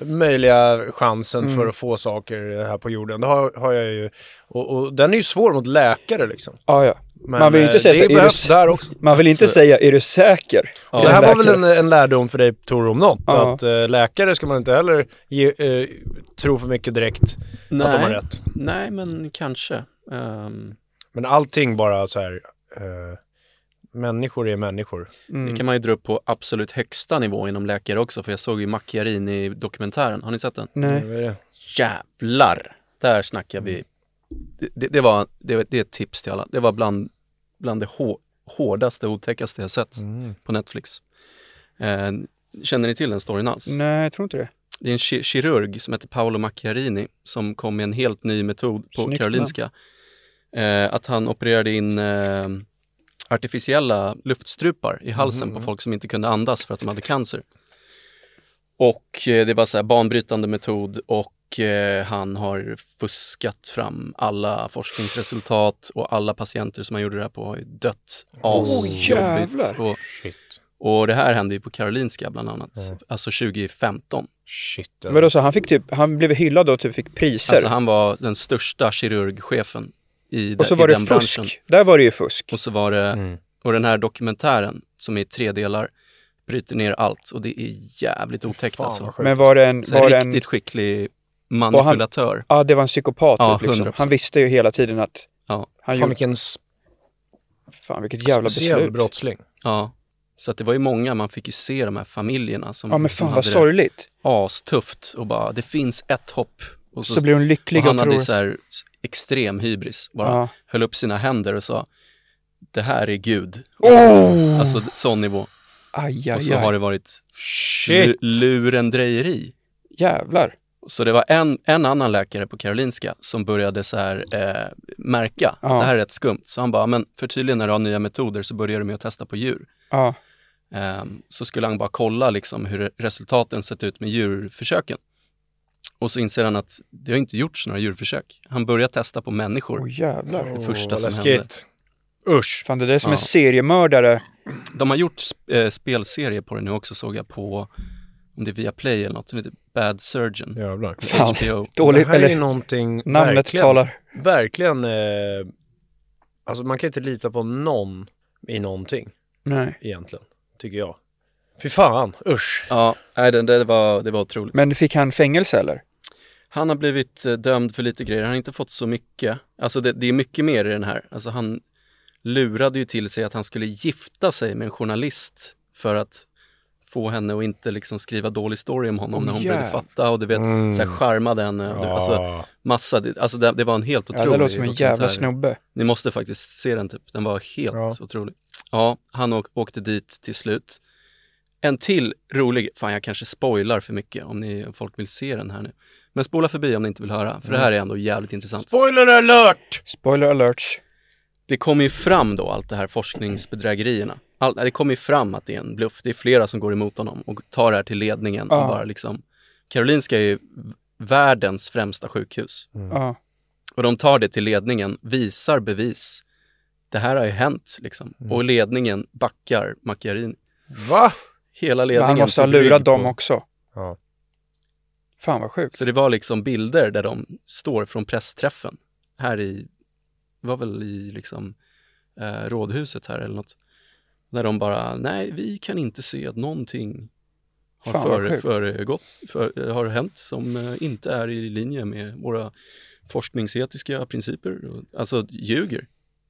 möjliga chansen Mm. för att få saker här på jorden. Det har, har jag ju. Och, och den är ju svår mot läkare liksom. Ja, ja. Men Man vill inte eh, säga så, det är du behövs s- där också. Man vill inte säga, är du säker? Ja. det här var väl en, en lärdom för dig Tor om något. Ja. Att eh, läkare ska man inte heller ge, eh, tro för mycket direkt att de har Nej. rätt. Nej, men kanske. Ehm, Men allting bara så här. Eh, människor är människor. Mm. Det kan man ju dra upp på absolut högsta nivå inom läkare också, för jag såg ju Macchiarini-dokumentären. Har ni sett den? Nej. Det? Jävlar! Där snackar vi. Det, det, det var, det, det är ett tips till alla. Det var bland, bland det hår, hårdaste och otäckaste jag sett Mm. på Netflix. Eh, känner ni till den storyn alls? Nej, jag tror inte det. Det är en ki- kirurg som heter Paolo Macchiarini som kom med en helt ny metod på Snyggt Karolinska. Eh, att han opererade in eh, artificiella luftstrupar i halsen Mhm. på folk som inte kunde andas för att de hade cancer. Och eh, det var så här banbrytande metod och eh, han har fuskat fram alla forskningsresultat och alla patienter som han gjorde det här på har ju dött asjobbigt. jävlar. och, Shit. och det här hände ju på Karolinska bland annat, alltså 2015. Shit. Vadå, så han fick typ, han blev hyllad och typ fick priser? Alltså han var den största kirurgchefen i, och så var det fusk. branschen. Där var det ju fusk. Och så var det, Mm. och den här dokumentären som är i tre delar bryter ner allt och det är jävligt otäckt Fan, alltså. Men var det en, Så var det en, riktigt skicklig manipulatör. ja det var en psykopat Ja, typ liksom. 100%. Han visste ju hela tiden att Ja. han Fan gjorde, vilken fan vilket jävla speciell beslut. brottsling. Ja. Så att det var ju många, man fick ju se de här familjerna som, Ja men fan vad hade sorgligt. astufft och bara, det finns ett hopp. Och Så, blir hon och lycklig och, han hade tror... så här extrem hybris, bara Ja. höll upp sina händer och sa det här är Gud. Oh! Alltså sån nivå. Aj, aj, Och så har det varit Shit. lu- lurendrejeri. Jävlar. Så det var en, en annan läkare på Karolinska som började så här eh, märka Ja. att det här är rätt skumt. Så han bara, men för tydligen när du har nya metoder så börjar du med att testa på djur. Ja. Ehm, så skulle han bara kolla liksom hur resultaten sett ut med djurförsöken. Och så inser han att det har inte gjorts några djurförsök. Han börjar testa på människor. Åh jävlar. det första vad som läskigt. Usch. Fan det där är som en Ja. seriemördare. De har gjort sp- eh, spelserie på det nu också såg jag på, om det är via Play eller något, som heter Bad Surgeon. Jävlar. Fan. HBO. Dåligt, det här är eller någonting namnet verkligen, talar. verkligen, eh, alltså man kan inte lita på någon i någonting Nej. egentligen, tycker jag. Fy fan, usch. Ja, nej, det, det, var, det var otroligt. Men fick han fängelse eller? Han har blivit eh, dömd för lite grejer, han har inte fått så mycket. Alltså det, det är mycket mer i den här. Alltså han lurade ju till sig att han skulle gifta sig med en journalist för att få henne att inte liksom skriva dålig story om honom när hon jävlar. började fatta och du vet, Mm. så här charmade henne. Alltså Ja. massa, det- alltså det, det var en helt Ja, otrolig det låter som en jävla snubbe. Ni måste faktiskt se den typ, den var helt Ja. otrolig. Ja, han åk, åkte dit till slut. En till rolig, fan jag kanske spoilar för mycket om, ni, om folk vill se den här nu. Men spola förbi om ni inte vill höra, för det här är ändå jävligt intressant. Spoiler alert! Spoiler alerts. Det kommer ju fram då allt det här forskningsbedrägerierna. All, det kommer ju fram att det är en bluff. Det är flera som går emot honom och tar det här till ledningen Ja. och bara liksom Karolinska är ju världens främsta sjukhus. Ja. Och de tar det till ledningen, visar bevis. Det här har ju hänt liksom. Och ledningen backar Macchiarini. Va? Hela Men ledningen han måste ha lurat dem på- också. Ja. Fan vad sjukt. Så det var liksom bilder där de står från pressträffen. Här i, var väl i liksom eh, rådhuset här eller något. Där de bara, nej vi kan inte se att någonting har sjukt. föregått, för, har hänt som eh, inte är i linje med våra forskningsetiska principer. Alltså ljuger.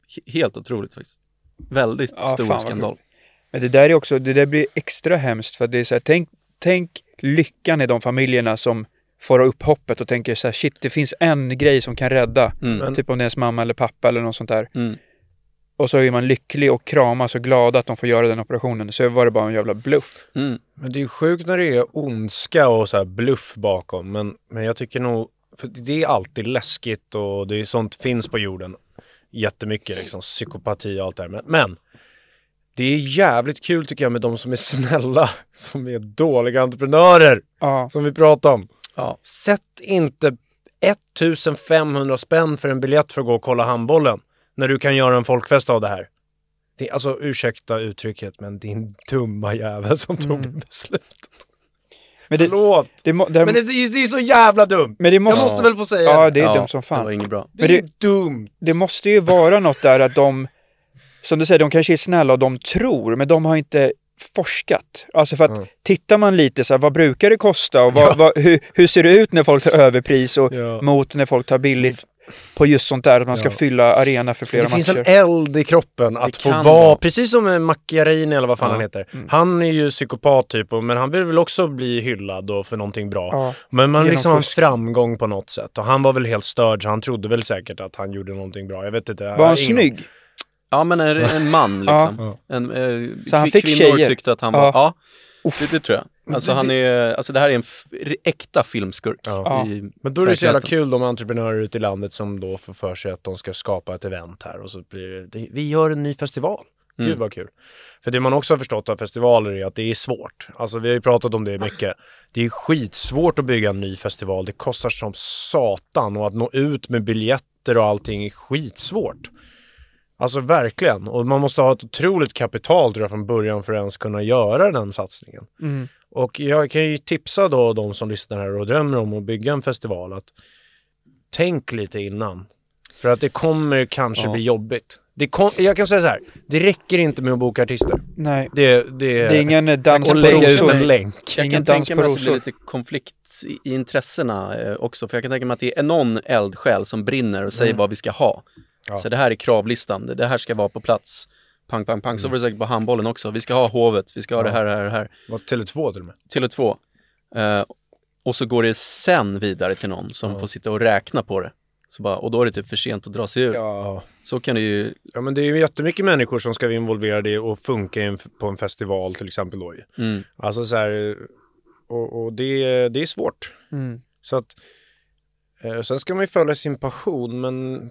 He- Helt otroligt faktiskt. Väldigt Ja, stor skandal. Men det där är också, det där blir extra hemskt för att det är så här, tänk, tänk lyckan i de familjerna som får upp hoppet och tänker så här, shit det finns en grej som kan rädda. Mm. Typ om det är ens mamma eller pappa eller något sånt där. Mm. Och så är man lycklig och kramas och glad att de får göra den operationen. Så var det bara en jävla bluff. Mm. Men det är ju sjukt när det är ondska och så här bluff bakom. Men, men jag tycker nog, för det är alltid läskigt och det är sånt finns på jorden. Jättemycket liksom, psykopati och allt det här. Men, men det är jävligt kul tycker jag med de som är snälla, som är dåliga entreprenörer, Ja, som vi pratade om. Ja. Sätt inte 1500 spänn för en biljett för att gå och kolla handbollen när du kan göra en folkfest av det här. Det, alltså ursäkta uttrycket, men din dumma jävel som tog Mm. beslutet. men det, Förlåt. det, må- det, Men det, är- det är så jävla dumt! men det Jag måste... måste väl få säga Ja, det. det är ja, dumt som Det var fan. inget bra. Det är dumt! Det måste ju vara något där att de, som du säger, de kanske är snälla och de tror, men de har inte forskat. Alltså för att Mm. tittar man lite så här, vad brukar det kosta och vad, vad, hur, hur ser det ut när folk tar överpris och Ja. mot när folk tar billigt på just sånt där, att man ska Ja. fylla arena för flera Det finns matcher. en eld i kroppen att Det få vara, vara. precis som en Macchiarini eller vad fan Ja. han heter. Mm. Han är ju psykopat typ, och- men han vill väl också bli hyllad och för någonting bra. Ja. Men man Genom liksom har en framgång på något sätt. Och han var väl helt störd så han trodde väl säkert att han gjorde någonting bra. Jag vet inte. Var han ingen- snygg? Ja men en, en man Ja. liksom. En, eh, Så han fick kvinnor tjejer? tyckte att han Ja. var, ja, det, det tror jag. Alltså han är, alltså det här är en f- äkta filmskurk. Ja. I, Men då är det så jävla kul de entreprenörer ute i landet som då får för sig att de ska skapa ett event här och så blir det, det vi gör en ny festival. Gud Mm. vad kul. För det man också har förstått av festivaler är att det är svårt. Alltså vi har ju pratat om det mycket. Det är skitsvårt att bygga en ny festival. Det kostar som satan och att nå ut med biljetter och allting är skitsvårt. Alltså verkligen. Och man måste ha ett otroligt kapital tror jag från början för att ens kunna göra den satsningen. Mm. Och jag kan ju tipsa då de som lyssnar här och drömmer om att bygga en festival att tänk lite innan. För att det kommer kanske Ja. bli jobbigt. Det kom, jag kan säga så här, det räcker inte med att boka artister. Nej, Det, det, det är ingen dans och på lägga ut rosor. en länk. Jag Ingen kan dans tänka mig att det blir rosor. lite konflikt i, intressena eh, också. För jag kan tänka mig att det är någon eldsjäl som brinner och säger vad vi ska ha. Mm. Ja. Så det här är kravlistan, det, här ska vara på plats. Pang, pang, pang. Så var det säkert på handbollen också. Vi ska ha Hovet, vi ska ha Mm. Det här, det här, det här. Var Tele2 till och med. Tele2. Eh, och så går det sen vidare till någon som får sitta och räkna på det. Så bara, och då är det typ för sent att dra sig ur. Ja. Så kan det ju, ja, men det är ju jättemycket människor som ska vara involverade i och funka på en festival till exempel då mm, Alltså så här, och, och det, det är svårt. Mm. Så att, eh, sen ska man ju följa sin passion, men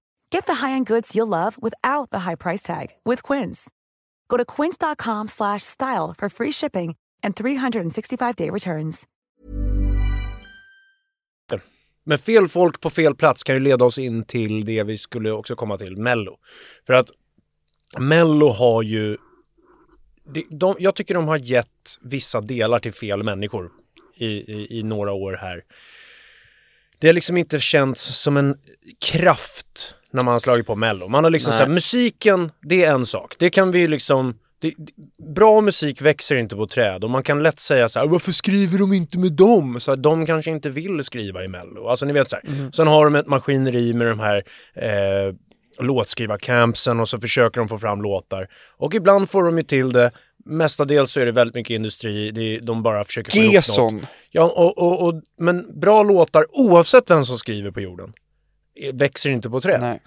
Get the high-end goods you'll love without the high price tag with Quince. Go to quince.com slash style for free shipping and 365-day returns. Men fel folk på fel plats kan ju leda oss in till det vi skulle också komma till, Mello. För att Mello har ju... De, de, jag tycker de har gett vissa delar till fel människor i, i, i några år här. Det har liksom inte känts som en kraft när man har slagit på Mello. Man har liksom såhär, musiken, det är en sak. Det kan vi liksom... Det, bra musik växer inte på träd och man kan lätt säga så här: varför skriver de inte med dem? Så här, de kanske inte vill skriva i Mello. Alltså ni vet så här. Sen har de ett maskineri med de här eh, låtskrivarcampsen och så försöker de få fram låtar. Och ibland får de ju till det. Mestadels så är det väldigt mycket industri, det är, de bara försöker få ihop något. Ja, och, och, och, men bra låtar, oavsett vem som skriver på jorden, växer inte på träd. Nej.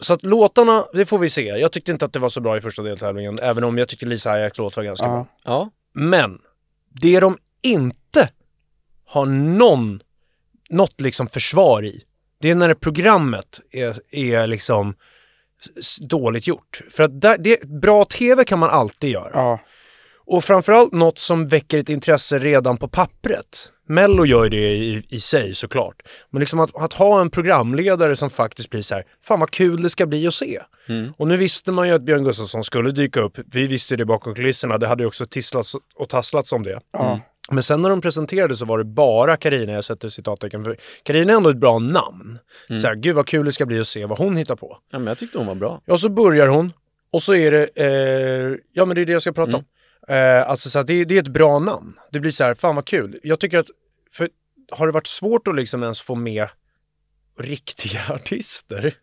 Så att låtarna, det får vi se. Jag tyckte inte att det var så bra i första deltävlingen, även om jag tyckte Lisa Ajax låt var ganska Ja. bra. Ja, Men, det de inte har någon, något liksom försvar i, det är när programmet är, är liksom dåligt gjort. För att där, det, bra tv kan man alltid göra. Ja. Och framförallt något som väcker ett intresse redan på pappret. Mello gör det i, i sig såklart. Men liksom att, att ha en programledare som faktiskt blir så här, fan vad kul det ska bli att se. Och nu visste man ju att Björn Gustafsson skulle dyka upp. Vi visste ju det bakom kulisserna, det hade ju också tisslats och tasslats om det. Ja. Men sen när de presenterade så var det bara Karina jag sätter citattecken för. Karina är ändå ett bra namn. Så här, gud vad kul det ska bli att se vad hon hittar på. ja men jag tyckte hon var bra. Ja, så börjar hon och så är det, eh, ja men det är det jag ska prata om. Eh, alltså så det, det är ett bra namn. Det blir så här, fan vad kul. Jag tycker att, för har det varit svårt att liksom ens få med riktiga artister?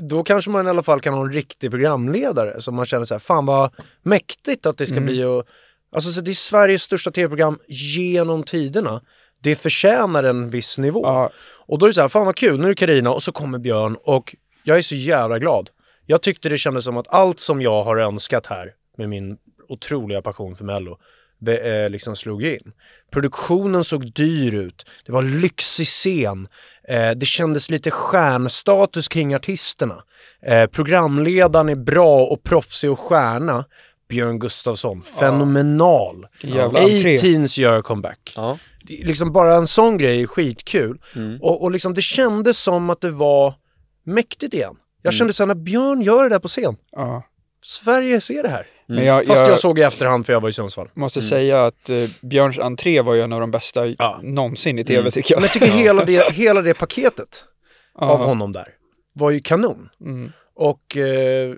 Då kanske man i alla fall kan ha en riktig programledare som man känner så här, fan vad mäktigt att det ska bli och, alltså så det är Sveriges största tv-program genom tiderna. Det förtjänar en viss nivå. Ja. Och då är det så här, fan vad kul, nu är det Carina och så kommer Björn och jag är så jävla glad. Jag tyckte det kändes som att allt som jag har önskat här med min otroliga passion för Mello be, eh, liksom slog in. Produktionen såg dyr ut, det var lyxig scen, eh, det kändes lite stjärnstatus kring artisterna. Eh, programledaren är bra och proffsig och stjärna. Björn Gustafsson, fenomenal. A-Teens gör comeback. Ja, liksom bara en sån grej är skitkul. Mm. Och, och liksom det kändes som att det var mäktigt igen. Mm. Jag kände sen när Björn gör det där på scen. Ja. Sverige ser det här. Men jag, Fast jag, jag såg i efterhand för jag var i Sundsvall. måste säga att eh, Björns entré var ju en av de bästa Ja. någonsin i tv tycker jag. Men jag tycker hela, det, hela det paketet av honom där var ju kanon. Mm. Och, eh,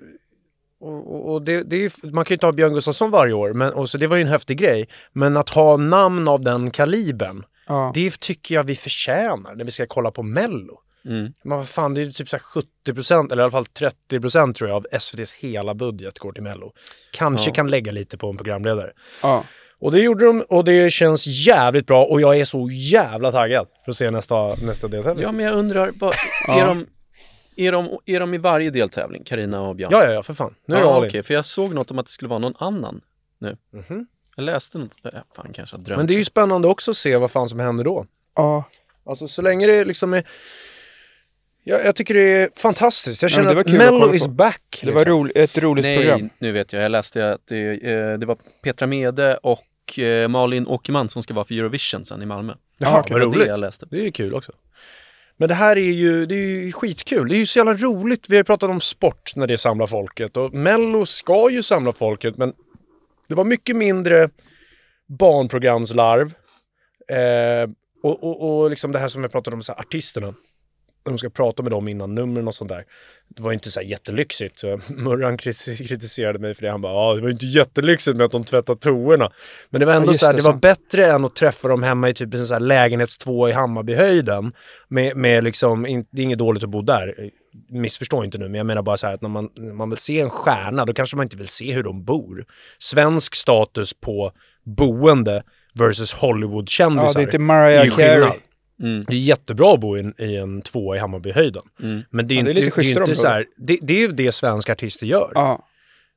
och, och det, det är, ju- man kan ju inte ha Björn Gustafsson varje år, men, och så det var ju en häftig grej. Men att ha namn av den kalibern, Ja. det tycker jag vi förtjänar när vi ska kolla på Mello. Mm. Men vad fan, det är ju typ så här 70% eller i alla fall 30% tror jag av SVTs hela budget går till Mello. Kanske Ja. kan lägga lite på en programledare. Ja. Och det gjorde de och det känns jävligt bra och jag är så jävla taggad för att se nästa, nästa deltävling. ja men jag undrar, Ja. är, de, är, de, är de i varje deltävling, Karina och Björn? ja, ja, ja, för fan. Nu är det ja, all in. okej, för jag såg något om att det skulle vara någon annan nu. Mhm. Jag läste något, äh, fan kanske jag drömt. Men det är ju spännande också att se vad fan som händer då. Ja. Alltså så länge det liksom är... Jag, jag tycker det är fantastiskt. Jag Ja, känner det att Mello is back. Det var roligt, ett roligt Nej, program. nu vet jag. Jag läste att det, eh, det var Petra Mede och eh, Malin Åkerman som ska vara för Eurovision sen i Malmö. Jaha, Det vad var det roligt. jag läste. Det är ju kul också. Men det här är ju, det är ju skitkul. Det är ju så jävla roligt. Vi har ju pratat om sport när det samlar folket och Mello ska ju samla folket men det var mycket mindre barnprogramslarv. Eh, och, och, och liksom det här som vi pratade om, så här, artisterna. När de ska prata med dem innan numren och sånt där. Det var inte så här jättelyxigt. Så Murran kritiserade mig för det. Han bara, ja det var inte jättelyxigt med att de tvättar toorna. Men det var ändå just så här, det, det var bättre än att träffa dem hemma i typ en sån här lägenhetstvå i Hammarbyhöjden. Med, med liksom, in, det är inget dåligt att bo där. Missförstå inte nu, men jag menar bara så här att när man, när man vill se en stjärna, då kanske man inte vill se hur de bor. Svensk status på boende versus Ja, Hollywoodkändisar. det är inte Mariah Carey. Mm. Det är jättebra att bo i en, i en tvåa i Hammarbyhöjden. Mm. Men det är Ja, det är inte, lite det är inte så här, det, det är ju det svenska artister gör. Ja.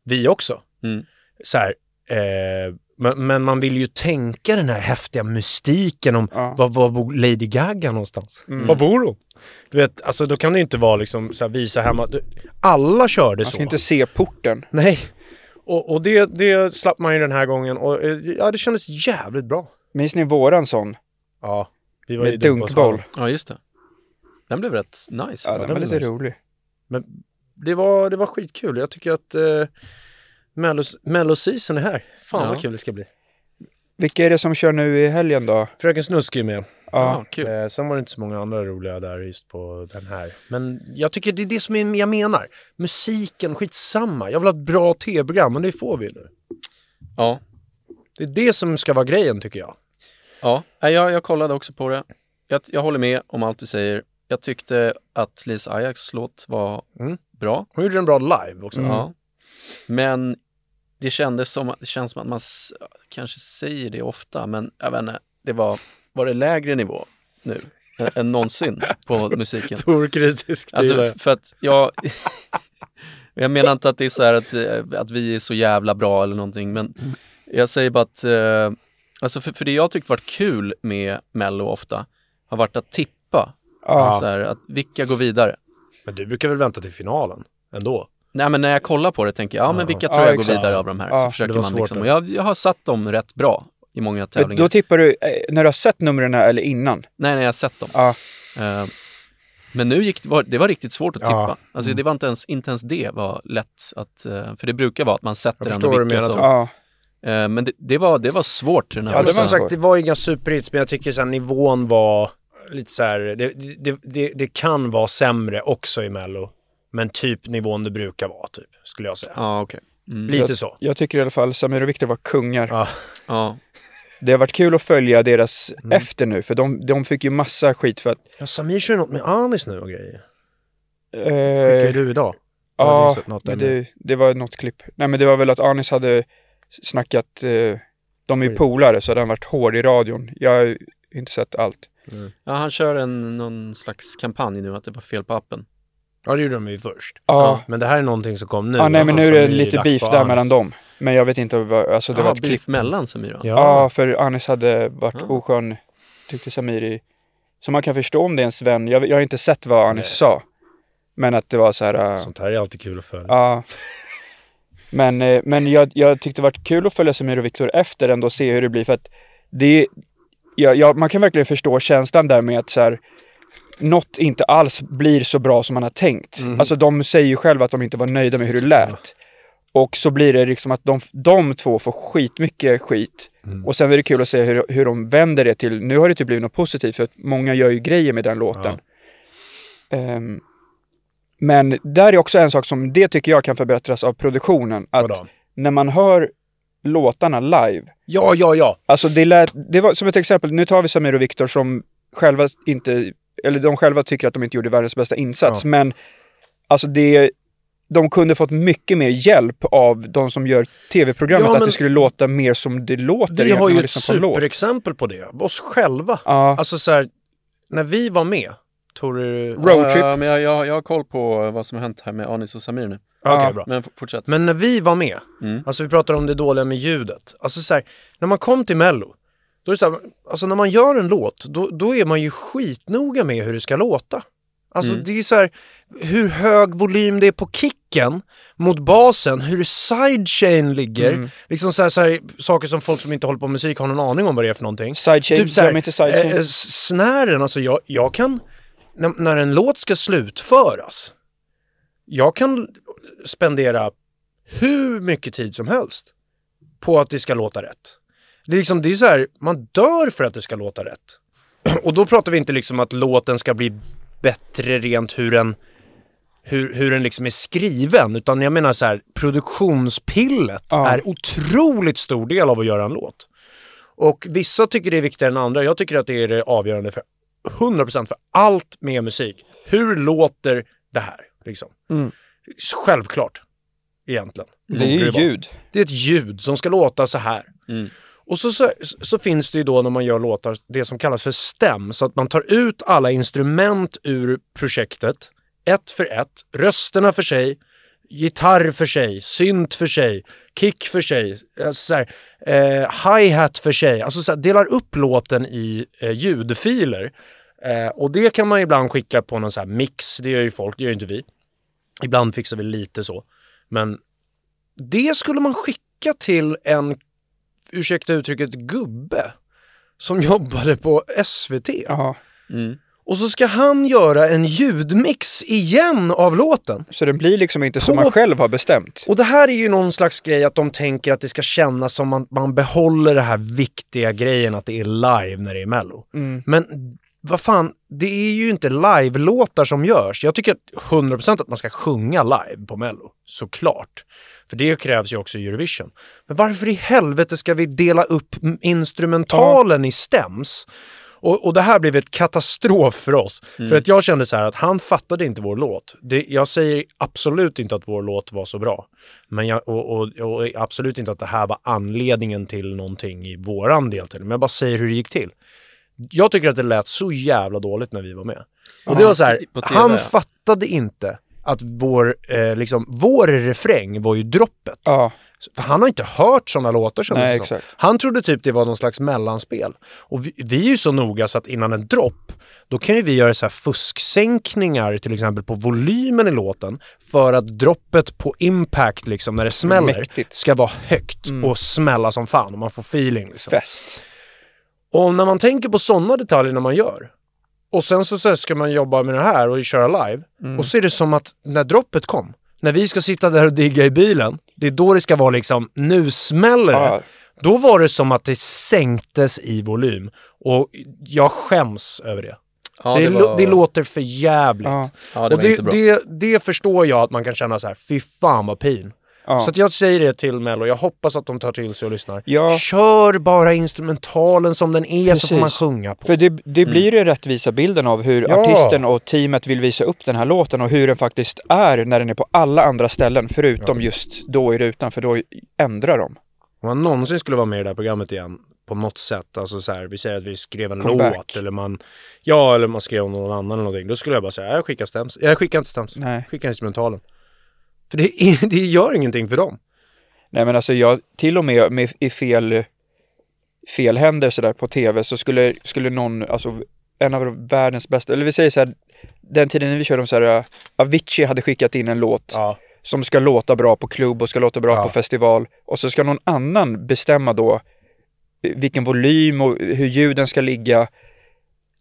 Vi också. Mm. Så här, eh, men, men man vill ju tänka den här häftiga mystiken om Ja. var, var bor Lady Gaga någonstans? Mm. Var bor hon? Du vet, alltså då kan det ju inte vara liksom så här, visa hemma. Du- Alla körde Man så. ska inte se porten. Nej. Och, och det, det slapp man ju den här gången och eh, ja, det kändes jävligt bra. Minns ni våran sån? Ja. Vi var ju Med dunkboll. Ja, just det. Den blev rätt nice. Ja, den den var lite nice. rolig. Men det var, det var skitkul. Jag tycker att eh, Mello- Mello-season är här. Fan Ja. vad kul det ska bli. Vilka är det som kör nu i helgen då? Fröken Snusk är med. Ja. Kul. Eh, sen var det inte så många andra roliga där just på den här. Men jag tycker det är det som jag menar. Musiken, skitsamma. Jag vill ha ett bra tv-program, men det får vi nu. Ja. Det är det som ska vara grejen tycker jag. Ja, jag, jag kollade också på det. Jag, jag håller med om allt du säger. Jag tyckte att Lisa Ajax låt var Mm. bra. Hon gjorde den bra live också. Ja. Men det kändes som att, det känns som att man kanske säger det ofta, men jag vet inte, det var, var det lägre nivå nu än, än någonsin på musiken? Torkritisk. det gillar Alltså för att jag, jag menar inte att det är så här att, eh, att vi är så jävla bra eller någonting, men jag säger bara att, eh, alltså för, för det jag tyckt varit kul med Mello ofta har varit att tippa, Ja. så här, att vilka går vidare? Men du brukar väl vänta till finalen ändå? Nej men när jag kollar på det tänker jag, ja men Ja. vilka tror Ja, jag går exakt. vidare av de här? Ja, så försöker man liksom, och jag, jag har satt dem rätt bra i många Men tävlingar. Då tippar du eh, när du har sett numren eller innan? Nej, nej, jag har sett dem. Ja. Eh, men nu gick det, var, det var riktigt svårt att Ja. tippa. Alltså det var inte ens, inte ens det var lätt att, eh, för det brukar vara att man sätter Jag vad du vilka som, Ja. Eh, men det, det, var, det var svårt den här Ja, det var sagt, det var inga superhits, men jag tycker så här, nivån var lite så här, det, det, det, det kan vara sämre också i Mello. Men typ nivån det brukar vara, typ, skulle jag säga. Ja, okej. Mm. Lite så. Jag tycker i alla fall Samir och Viktor var kungar. Ja. Ja. Det har varit kul att följa deras Mm. efter nu, för de, de fick ju massa skit för att... Ja, Samir kör något med Anis nu och grejer. Eh, Skickade du idag? Jag ja, men det, det var något klipp. Nej men det var väl att Anis hade snackat, eh, de är ju polare så hade han varit hård i radion. Jag har ju inte sett allt. ja, han kör en, någon slags kampanj nu att det var fel på appen. Ja, det gjorde de ju först. Ja, Men det här är någonting som kom nu. ja nej men nu Alltså, är det Samir lite beef där Anis. mellan dem. Men jag vet inte vad, alltså det Ja, var ett beef klipp. mellan Samir och Ja. Ja, för Anis hade varit Ja. oskön, tyckte Samiri. Så man kan förstå om det är ens vän. Jag, jag har inte sett vad Anis Nej. sa. Men att det var så här... äh, Sånt här är alltid kul att följa. Ja. Men, eh, men jag, jag tyckte det varit kul att följa Samir och Viktor efter ändå och se hur det blir för att det ja, ja, man kan verkligen förstå känslan där med att så här något inte alls blir så bra som man har tänkt. Alltså de säger ju själva att de inte var nöjda med hur det lät. Och så blir det liksom att de, de två får skitmycket skit. Och sen är det kul att se hur, hur de vänder det till, nu har det typ blivit något positivt för att många gör ju grejer med den låten. Ehm, men där är också en sak som, det tycker jag kan förbättras av produktionen. Att Vadå? när man hör låtarna live, Ja, ja, ja. alltså det lät, det var som ett exempel, nu tar vi Samir och Viktor som själva inte, eller de själva tycker att de inte gjorde världens bästa insats, Ja. men alltså det, de kunde fått mycket mer hjälp av de som gör tv-programmet, Ja, att det skulle låta mer som det låter Vi har ju ett lyssnar på superexempel på det. Oss själva. Ja, Alltså så här, när vi var med, tror du... Roadtrip. Ja, men jag, jag, jag har koll på vad som har hänt här med Anis och Samir nu. Okej, Ja. bra. Men fortsätt. Men när vi var med, Mm. alltså vi pratar om det dåliga med ljudet. Alltså så här, när man kom till Mello, då är det så här, alltså när man gör en låt, då, då är man ju skitnoga med hur det ska låta. Alltså Mm. det är så här, hur hög volym det är på kicken mot basen, hur sidechain ligger. Mm. Liksom så här, så här, saker som folk som inte håller på med musik har någon aning om vad det är för någonting. Sidechain, Typ så här, glöm inte sidechain. eh, s- snären, alltså jag, jag kan, när, när en låt ska slutföras, jag kan spendera hur mycket tid som helst på att det ska låta rätt. Det är liksom, det är så här, man dör för att det ska låta rätt. Och då pratar vi inte liksom att låten ska bli bättre rent hur den, hur, hur den liksom är skriven, utan jag menar så här, produktionspillet Ja. är otroligt stor del av att göra en låt. Och vissa tycker det är viktigare än andra. Jag tycker att det är det avgörande för 100% för allt med musik. Hur låter det här? Liksom. Mm. Självklart. Egentligen. det är ju ljud. Det är ett ljud som ska låta så här. Mm. Och så, så, så finns det ju då när man gör låtar det som kallas för stäm, så att man tar ut alla instrument ur projektet, ett för ett, rösterna för sig, gitarr för sig, synt för sig, kick för sig, alltså så här, eh, hi-hat för sig. Alltså så här, delar upp låten i eh, ljudfiler. Eh, och det kan man ibland skicka på någon så här mix, det gör ju folk, det gör ju inte vi. Ibland fixar vi lite så. Men det skulle man skicka till en, ursäkta uttrycket, gubbe som jobbade på SVT. Jaha. Och så ska han göra en ljudmix igen av låten. Så den blir liksom inte som På- man själv har bestämt. Och det här är ju någon slags grej att de tänker att det ska kännas som man, man behåller det här viktiga grejen att det är live när det är mello. Men vad fan, det är ju inte live-låtar som görs. Jag tycker att 100% att man ska sjunga live på mello, såklart. För det krävs ju också i Eurovision. Men varför i helvete ska vi dela upp instrumentalen i stems? Och, och det här blev ett katastrof för oss. För att jag kände så här att han fattade inte vår låt. Det, jag säger absolut inte att vår låt var så bra. Men jag, och, och, och absolut inte att det här var anledningen till någonting i våran del till. Men jag bara säger hur det gick till. Jag tycker att det lät så jävla dåligt när vi var med. Och det var så här, han fattade inte att vår, eh, liksom, vår refräng var ju droppet. Ja, han har inte hört sådana låtar kändes Nej, exakt. Han trodde typ det var någon slags mellanspel. Och vi, vi är ju så noga så att innan en dropp, då kan ju vi göra så här fusksänkningar till exempel på volymen i låten för att droppet på impact liksom när det smäller Mäktigt. ska vara högt och smälla som fan och man får feeling. Liksom. fest. Och när man tänker på sådana detaljer när man gör och sen så, så ska man jobba med det här och köra live Mm. och så är det som att när droppet kom, när vi ska sitta där och digga i bilen, det är då det ska vara liksom, nu smäller det. Ja. Då var det som att det sänktes i volym och jag skäms över det. Ja, det, det, var... det låter för jävligt. Ja. Ja, det och det, det förstår jag att man kan känna så här, fy fan vad pin. Ja. Så jag säger det till Mello, jag hoppas att de tar till sig och lyssnar. Ja. Kör bara instrumentalen som den är så får Precis. man sjunga på. För det, det blir ju rättvisa bilden av hur Ja. artisten och teamet vill visa upp den här låten och hur den faktiskt är när den är på alla andra ställen förutom just då i rutan för då ändrar de. Om man någonsin skulle vara med i det här programmet igen på något sätt, alltså så här, vi säger att vi skrev en Comeback. låt eller man, ja eller man skrev om någon annan eller någonting, då skulle jag bara säga, jag skickar stäms, jag skickar inte stäms, Nej. skicka instrumentalen. För det, är, det gör ingenting för dem. Nej men alltså jag, till och med, med i fel, fel händer sådär på tv så skulle, skulle någon, alltså en av världens bästa, eller vi säger så här, den tiden när vi körde om så här, Avicii hade skickat in en låt Ja. som ska låta bra på klubb och ska låta bra Ja. på festival och så ska någon annan bestämma då vilken volym och hur ljuden ska ligga.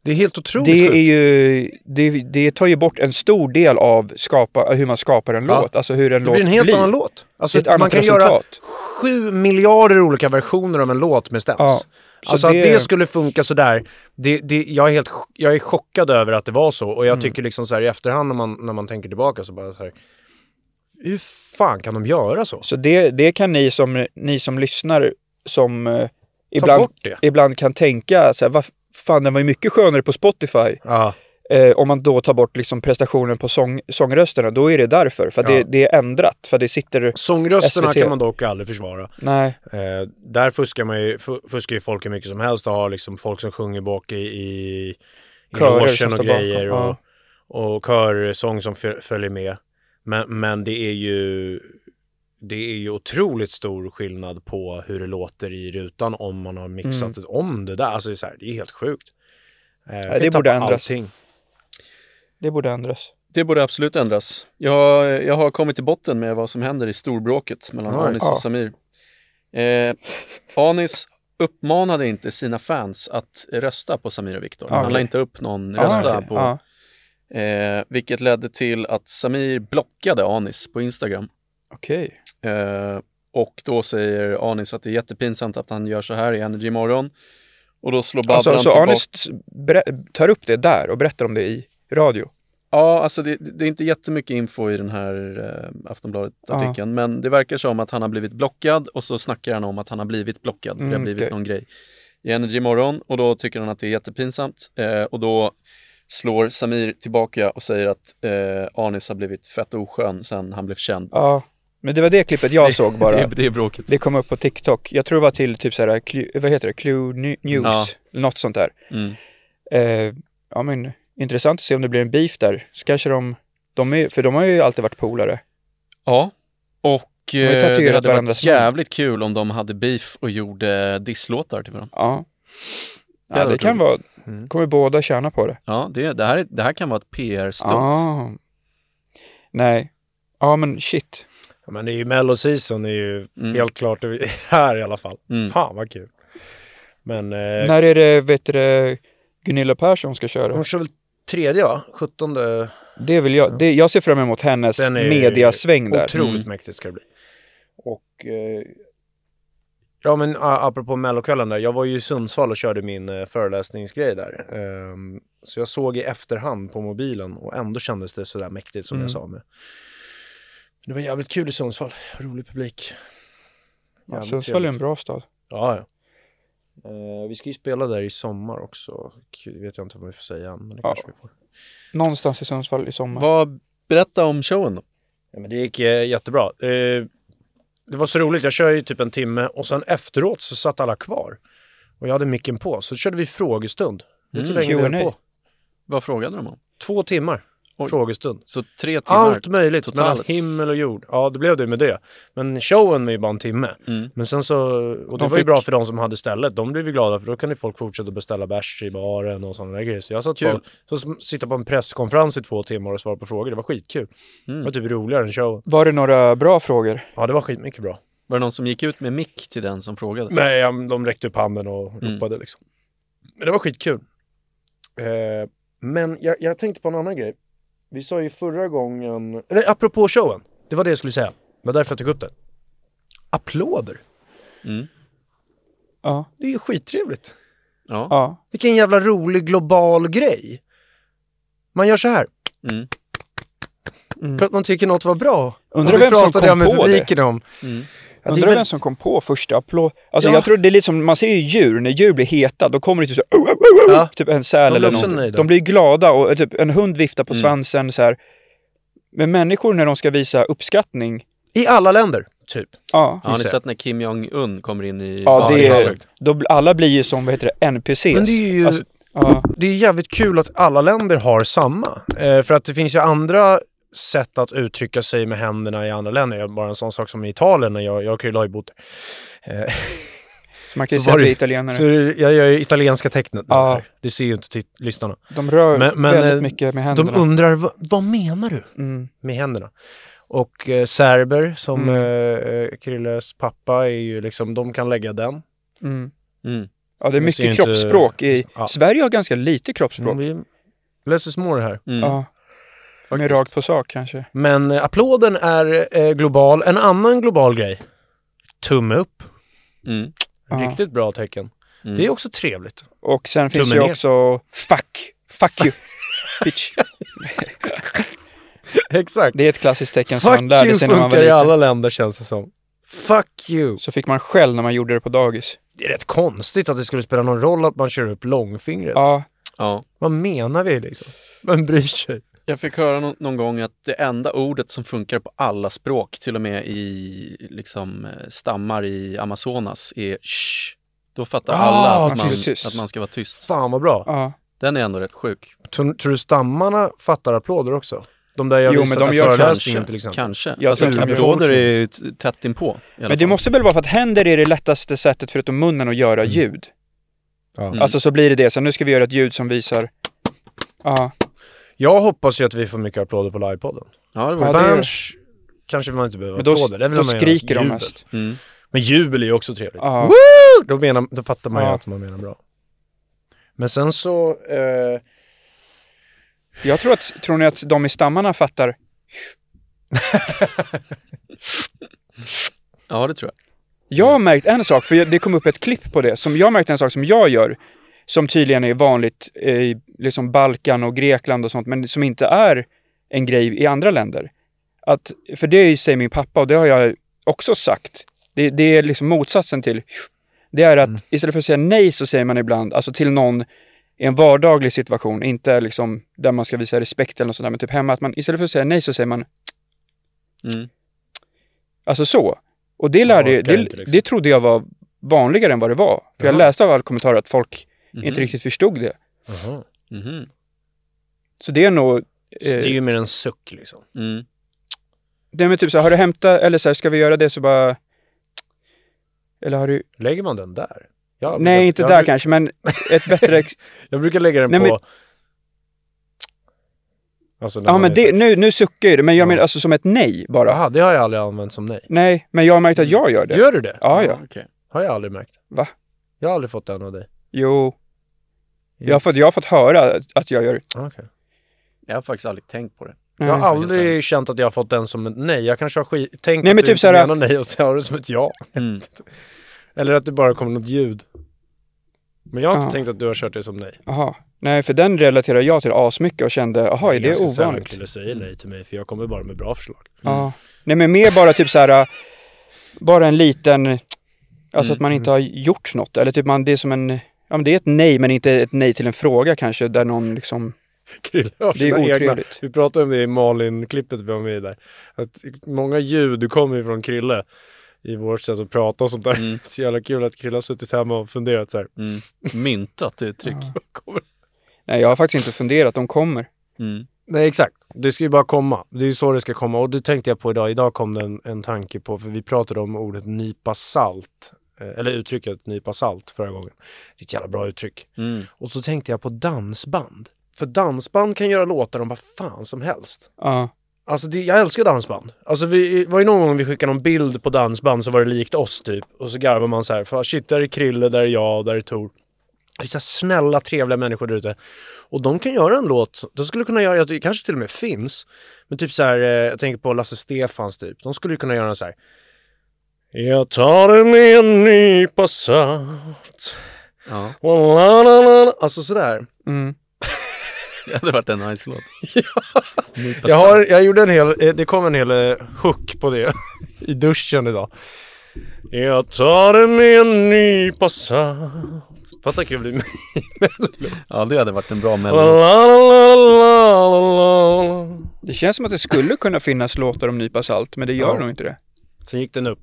Det är helt otroligt Det är sjukt. ju, det, det tar ju bort en stor del av skapa, hur man skapar en Ja. låt, alltså hur en Det låt blir en helt blir. annan låt. Alltså, Det är man kan göra resultat. sju miljarder olika versioner av en låt med stäms. Ja, så Alltså det- att det skulle funka sådär, det, det, jag, är helt, jag är chockad över att det var så och jag Mm. tycker liksom så här i efterhand när man, när man tänker tillbaka så bara så här, hur fan kan de göra så? Så det, det kan ni som, ni som lyssnar som eh, ibland, det. ibland kan tänka så här, vad fan den var ju mycket skönare på Spotify. Ja. Eh, om man då tar bort liksom prestationen på sång, sångrösterna, då är det därför. För Ja. det, det är ändrat, för det sitter... Sångrösterna SVT. kan man dock aldrig försvara. Nej, Eh, där fuskar, man ju, fu- fuskar ju folk hur mycket som helst och har liksom folk som sjunger bak i, i, i logen och grejer bakom, och, och körsång som föl- följer med. Men, men det är ju det är ju otroligt stor skillnad på hur det låter i rutan om man har mixat det om det där. Alltså det är, så här, det är helt sjukt. Eh, det vi borde ändras. Allting. det borde ändras. Det borde absolut ändras. Jag, jag har kommit till botten med vad som händer i storbråket mellan Oj. Anis Ja. och Samir. Eh, Anis uppmanade inte sina fans att rösta på Samir och Viktor. Ah, Han la okej. inte upp någon Ah, rösta okej. på, Ja. eh, vilket ledde till att Samir blockade Anis på Instagram. Okej. Eh, och då säger Anis att det är jättepinsamt att han gör så här i Energy Morgon. Och då slår Babran Alltså, så tillbaka. Anis tar upp det där och berättar om det i radio. Ja, alltså det, det är inte jättemycket info i den här eh, Aftonbladet-artikeln, men det verkar som att han har blivit blockad och så snackar han om att han har blivit blockad, för det har Mm, blivit okej. någon grej i Energy Morgon och då tycker han att det är jättepinsamt eh, och då slår Samir tillbaka och säger att eh, Anis har blivit fett oskön sen han blev känd. Ja, Men det var det klippet jag såg bara. Det, Det, är- det bråkigt. kom upp på TikTok. Jag tror det var till typ såhär, Clu- vad heter det, Clue New- News, Ja. något sånt där. Mm. Eh, ja men intressant att se om det blir en beef där. Så kanske de, de är, för de har ju alltid varit polare. Ja, och har ju eh, det hade varit namn. jävligt kul om de hade beef och gjorde disslåtar till varandra. Ja. Det Ja, det kan roligt. vara, kommer båda tjäna på det. Ja, det, det, här, är- det här kan vara ett PR-stunt. Ah. Nej. Ja men shit. Ja, men det är ju mello season är ju Mm. helt klart här i alla fall. Mm. Fan vad kul. Men eh, När är det, vet du Gunilla Persson ska köra? hon kör väl tredje va? 17 Det vill jag, det, jag ser fram emot hennes Den är mediasväng där. Otroligt Mm. mäktigt ska det bli. Och eh, ja men apropå mellokvällen där, jag var ju i Sundsvall och körde min eh, föreläsningsgrej där. Ehm, så jag såg i efterhand på mobilen och ändå kändes det sådär mäktigt som Mm. jag sa med. Det var jävligt kul i Sundsvall, rolig publik. Ja, Sundsvall är en bra stad. Ja, ja. Eh, vi ska ju spela där i sommar också. Det vet jag inte vad vi får säga än, men det Ja. kanske vi får. Någonstans i Sundsvall i sommar. Vad, berätta om showen då. Ja, men det gick eh, jättebra. Eh, det var så roligt, jag kör ju typ en timme och sen efteråt så satt alla kvar. Och jag hade micken på, så körde vi frågestund. Vet du hur Mm, länge vi på? Vad frågade de om? Två timmar Oj. frågestund. Så tre timmar? Allt möjligt, totalt. mellan himmel och jord. Ja, det blev det med det. Men showen var ju bara en timme. Mm. Men sen så, och det De var ju bra för de som hade stället. De blev ju glada för då kunde folk fortsätta beställa bärs i baren och sådana där grejer. Så jag satt Kul. på, så sitta på en presskonferens i två timmar och svara på frågor. Det var skitkul. Mm. Det var typ roligare än showen. Var det några bra frågor? Ja, det var skitmycket bra. Var det någon som gick ut med mick till den som frågade? Nej, de räckte upp handen och Mm. ropade liksom. Men det var skitkul. Eh, men jag, jag tänkte på en annan grej. Vi sa ju förra gången, eller apropå showen. Det var det jag skulle säga. Det var därför jag tog upp det. Applåder. Mm. Ja. Det är ju skittrevligt. Ja. Ja. Vilken jävla rolig global grej. Man gör så här. Mm. Mm. För att man tycker något var bra. Undrar vem som kom med på det? publiken om. Mm. Är Undrar vem som kom på första applåd. Alltså Ja. jag tror det är lite som, man ser ju djur, när djur blir heta, då kommer det typ så Ja. typ en säl De blir eller nöjda. De blir glada och typ en hund viftar på Mm. svansen så här. Men människor när de ska visa uppskattning, I alla länder, typ. ja. Har ni jag. sett när Kim Jong-Un kommer in i... Ja, det är då, alla blir ju som, vad heter det, NPCs. Men det är ju Alltså, ja. det är jävligt kul att alla länder har samma. Eh, för att det finns ju andra sätt att uttrycka sig med händerna i andra länder. Bara en sån sak som i Italien, när jag, jag har ju bott där. Eh, Man kan ju Så säga var att vi det- är italienare. så det- jag gör ju italienska tecknet. Ja. Det ser ju inte till lyssnarna. De rör Men- men, väldigt eh, mycket med De händerna. undrar, vad, vad menar du Mm. med händerna? Och eh, serber, som Mm. eh, eh, Krilles pappa, är ju liksom, de kan lägga den. Mm. Mm. Ja, det är Det mycket inte- kroppsspråk. I, Ja. Sverige har ganska lite kroppsspråk. Mm, vi, less is more här. Mm. Ja. Mer Faktiskt. rakt på sak kanske. Men eh, applåden är eh, global. En annan global grej. Tumme upp. Mm. Riktigt bra tecken. Mm. Det är också trevligt. Och sen finns Tummen ju ner. också fuck. Fuck you. Bitch. Exakt. Det är ett klassiskt tecken som man Fuck lärde you sig när man var funkar i liten. alla länder känns det som. Fuck you. Så fick man skäll när man gjorde det på dagis. Det är rätt konstigt att det skulle spela någon roll att man kör upp långfingret. Ja, Ja. Vad menar vi liksom? Vem bryr sig? Jag fick höra nå- någon gång att det enda ordet som funkar på alla språk, till och med i liksom eh, stammar i Amazonas, är sh. Då fattar Ah, alla att man, tyst. att man ska vara tyst. Fan vad bra. ja. Den är ändå rätt sjuk. Tror, tror du stammarna fattar applåder också? De där jag Jo, men de gör Kanske. till exempel. Kanske. Jag alltså, applåder det. är ju tätt inpå. Men det fall. måste väl vara för att händer är det lättaste sättet förutom munnen att göra ljud. Ja. Mm. Alltså så blir det det. Så nu ska vi göra ett ljud som visar... Ja. Jag hoppas ju att vi får mycket applåder på livepodden. Ja, det var det- Berns kanske man inte behöver Men då, applåder. Det då skriker de mest. mm. Men jubel är ju också trevligt. Ja. Då, menar, då fattar man ju Ja. att man menar bra. Men sen så... Eh, Jag tror att, tror ni att de i stammarna fattar? ja, det tror jag. Jag har märkt en sak, för det kom upp ett klipp på det, som jag har märkt en sak som jag gör, som tydligen är vanligt i liksom Balkan och Grekland och sånt, men som inte är en grej i andra länder. Att, för det säger min pappa och det har jag också sagt. Det, det är liksom motsatsen till det är att istället för att säga nej så säger man ibland, alltså till någon i en vardaglig situation, inte liksom där man ska visa respekt eller något sånt där, men typ hemma, att man istället för att säga nej så säger man Mm. Alltså så. Och det, lärde, orkar det, inte, liksom. det trodde jag var vanligare än vad det var. För jag Jaha. läste av alla kommentarer att folk Mhm. inte riktigt förstod det. Jaha. Mhm. Så det är nog... Så det är Eh, ju mer en suck liksom. Mm. det med typ så här, har du hämtat, eller så här, ska vi göra det så bara... Eller har du... Lägger man den där? Jag Nej, brukar- inte jag där kanske, men ett bättre... Jag brukar lägga den Nej, på... men- Alltså, ja, men är det, så- nu, nu suckar ju det, men jag Ja. menar alltså som ett nej bara. Jaha, det har jag aldrig använt som nej. Nej, men jag har märkt att jag gör det. Gör du det? Ja, ja. Okej. Har jag aldrig märkt. Va? Jag har aldrig fått den av dig. Jo. Jag har fått, jag har fått höra att jag gör det. Okej. Jag har faktiskt aldrig tänkt på det. Nej. Jag har aldrig känt att jag har fått den som ett nej. Jag kanske har skit... tänkt Nej, men att du typ inte såhär- menar nej och så har du det som ett ja. Mm. Eller att det bara kommer något ljud. Men jag har inte Ja. tänkt att du har kört det som nej. Jaha. Nej, för den relaterar jag till asmycket och kände, jaha, är det sällan ovanligt? killar säger nej till mig för jag kommer bara med bra förslag. Ja. Nej, men mer bara typ så här, bara en liten, alltså att man inte har gjort något. Eller typ man, det är som en, ja men det är ett nej, men inte ett nej till en fråga kanske, där någon liksom, Krille har Det är sina egna. otrevligt. Vi pratade om det i Malin-klippet vi var med i där. Att många ljud kommer ifrån Krille i vårt sätt att prata och sånt där. Mm. Så jävla kul att Krille har suttit hemma och funderat så här. Mm. Myntat uttryck. Kommer- nej jag har faktiskt inte funderat, de kommer. Mm. Nej exakt, det ska ju bara komma. Det är ju så det ska komma och det tänkte jag på idag. Idag kom det en, en tanke på, för vi pratade om ordet nypa salt. Eh, Eller uttrycket nypa salt förra gången. Det är ett jävla bra uttryck. Mm. Och så tänkte jag på dansband. För dansband kan göra låtar om vad fan som helst. Ja. Alltså det, jag älskar dansband. Alltså vi, var ju någon gång vi skickade någon bild på dansband så var det likt oss typ. Och så garvar man så här, för shit där är Krille, där är jag, där är Tor. Det är så här snälla, trevliga människor där ute. Och de kan göra en låt, de skulle kunna göra, det kanske till och med finns. Men typ så här, eh, jag tänker på Lasse Stefans typ. De skulle kunna göra en så här. Jag tar den med en nypa salt. Ja, La, la, la, la. Alltså sådär. Mm. det hade varit en nice låt. Nypa Jag, har, jag gjorde en hel, eh, det kom en hel eh, hook på det i duschen idag. Jag tar det med en nypa salt. Fatta kul det blir. Ja, det hade varit en bra La, melodi. la, la, la, la, la. Det känns som att det skulle kunna finnas låtar om nypa salt, men det gör Ja. nog inte det. Sen gick den upp.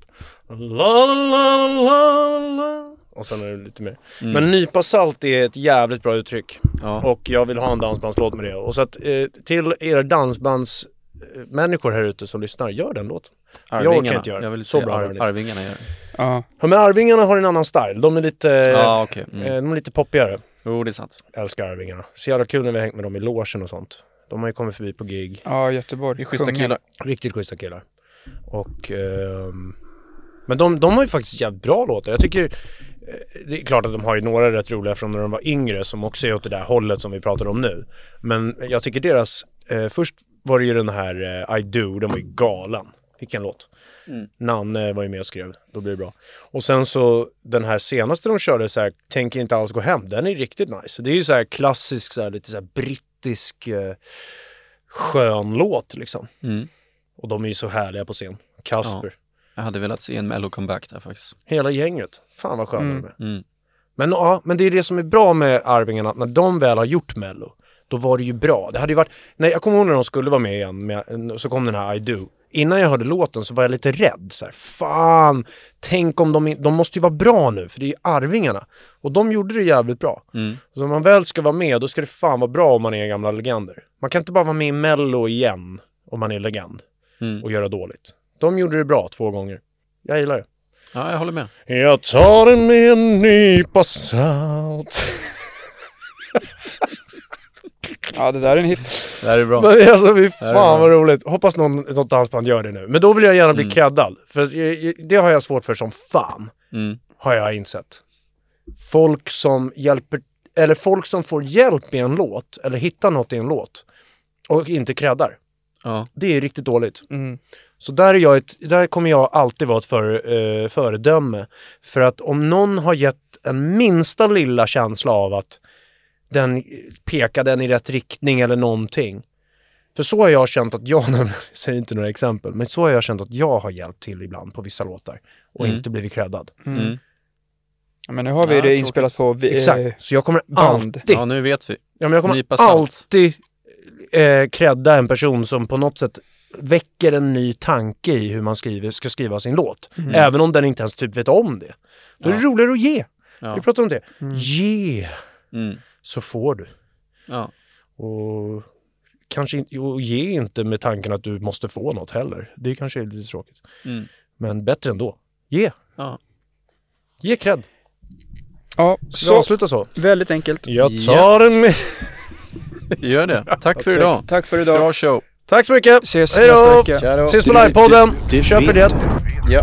La, la, la. Och sen är det lite mer. Men nypa salt är ett jävligt bra uttryck. Ja. Och jag vill ha en dansbandslåt med det. Och så att eh, till er dansbandsmänniskor här ute som lyssnar, gör den låten. Jag orkar Arvingarna. inte göra det. Jag vill Så bra Ar-. Arvingarna gör. Ja. Ja, men Arvingarna har en annan style. De är lite, Ja, eh, Mm. de är lite poppigare. Jo, det är sant. Älskar Arvingarna. Så jävla kul när vi har hängt med dem i logen och sånt. De har ju kommit förbi på gig. Ja, Göteborg. Det är schyssta killar. Riktigt schyssta killar. Och... ehm, men de, de har ju faktiskt jävligt bra låtar. Jag tycker... eh, Det är klart att de har ju några rätt roliga från när de var yngre som också är åt det där hållet som vi pratar om nu. Men jag tycker deras... Eh, först var det ju den här eh, I Do, den var ju galen. Vilken låt. Nanne var ju med och skrev, då blir det bra. Och sen så den här senaste de körde så här, Tänker inte alls gå hem, den är riktigt nice. Det är ju så här klassisk, så här, lite så här brittisk eh, skön låt liksom. Mm. Och de är ju så härliga på scen. Kasper. Jag hade velat se en mello comeback där faktiskt. Hela gänget. Fan vad sköna Mm. de är. Mm. Men ja, men det är det som är bra med Arvingarna, att när de väl har gjort Mello, då var det ju bra. Det hade ju varit, nej jag kommer ihåg när de skulle vara med igen, med, så kom den här I Do. Innan jag hörde låten så var jag lite rädd. Så här, fan, tänk om de, de måste ju vara bra nu, för det är ju Arvingarna. Och de gjorde det jävligt bra. Mm. Så om man väl ska vara med, då ska det fan vara bra om man är gamla legender. Man kan inte bara vara med i Mello igen, om man är legend, Mm. och göra dåligt. De gjorde det bra två gånger. Jag gillar det. Ja, jag håller med. Jag tar den med en nypa salt. Ja, det där är en hit. Det här är bra. Men alltså fy är fan bra. vad roligt. Hoppas någon, något dansband gör det nu. Men då vill jag gärna bli Mm. creddad. För jag- jag- det har jag svårt för som fan. Mm. Har jag insett. Folk som hjälper, eller folk som får hjälp i en låt, eller hittar något i en låt. Och inte creddar. Ja. Det är riktigt dåligt. Mm. Så där, är jag ett, där kommer jag alltid vara ett för, eh, föredöme. För att om någon har gett en minsta lilla känsla av att den pekar den i rätt riktning eller någonting. För så har jag känt att jag, jag säger inte några exempel, men så har jag känt att jag har hjälpt till ibland på vissa låtar. Och Mm. inte blivit creddad. Mm. Ja, men nu har vi Ja, det inspelat på vi, Exakt. eh, Så jag kommer band. alltid, ja, nu vet vi. ja, men jag kommer alltid eh, credda en person som på något sätt väcker en ny tanke i hur man skriver, ska skriva sin låt. Även om den inte ens typ vet om det. Då är det roligare att ge. Ja. Vi pratar om det. Ge, Mm. så får du. Ja. Och kanske inte, och ge inte med tanken att du måste få något heller. Det kanske är lite tråkigt. Mm. Men bättre ändå. Ge. Ja. Ge cred. Ja, Ska vi så avsluta så? väldigt enkelt. Jag Ja. tar en med. Gör det. Tack för idag. Tack för idag. Bra show. Tack så mycket. Ses Hej då. nästa vecka. Tja då. Ses på livepodden. Köp biljett. Ja.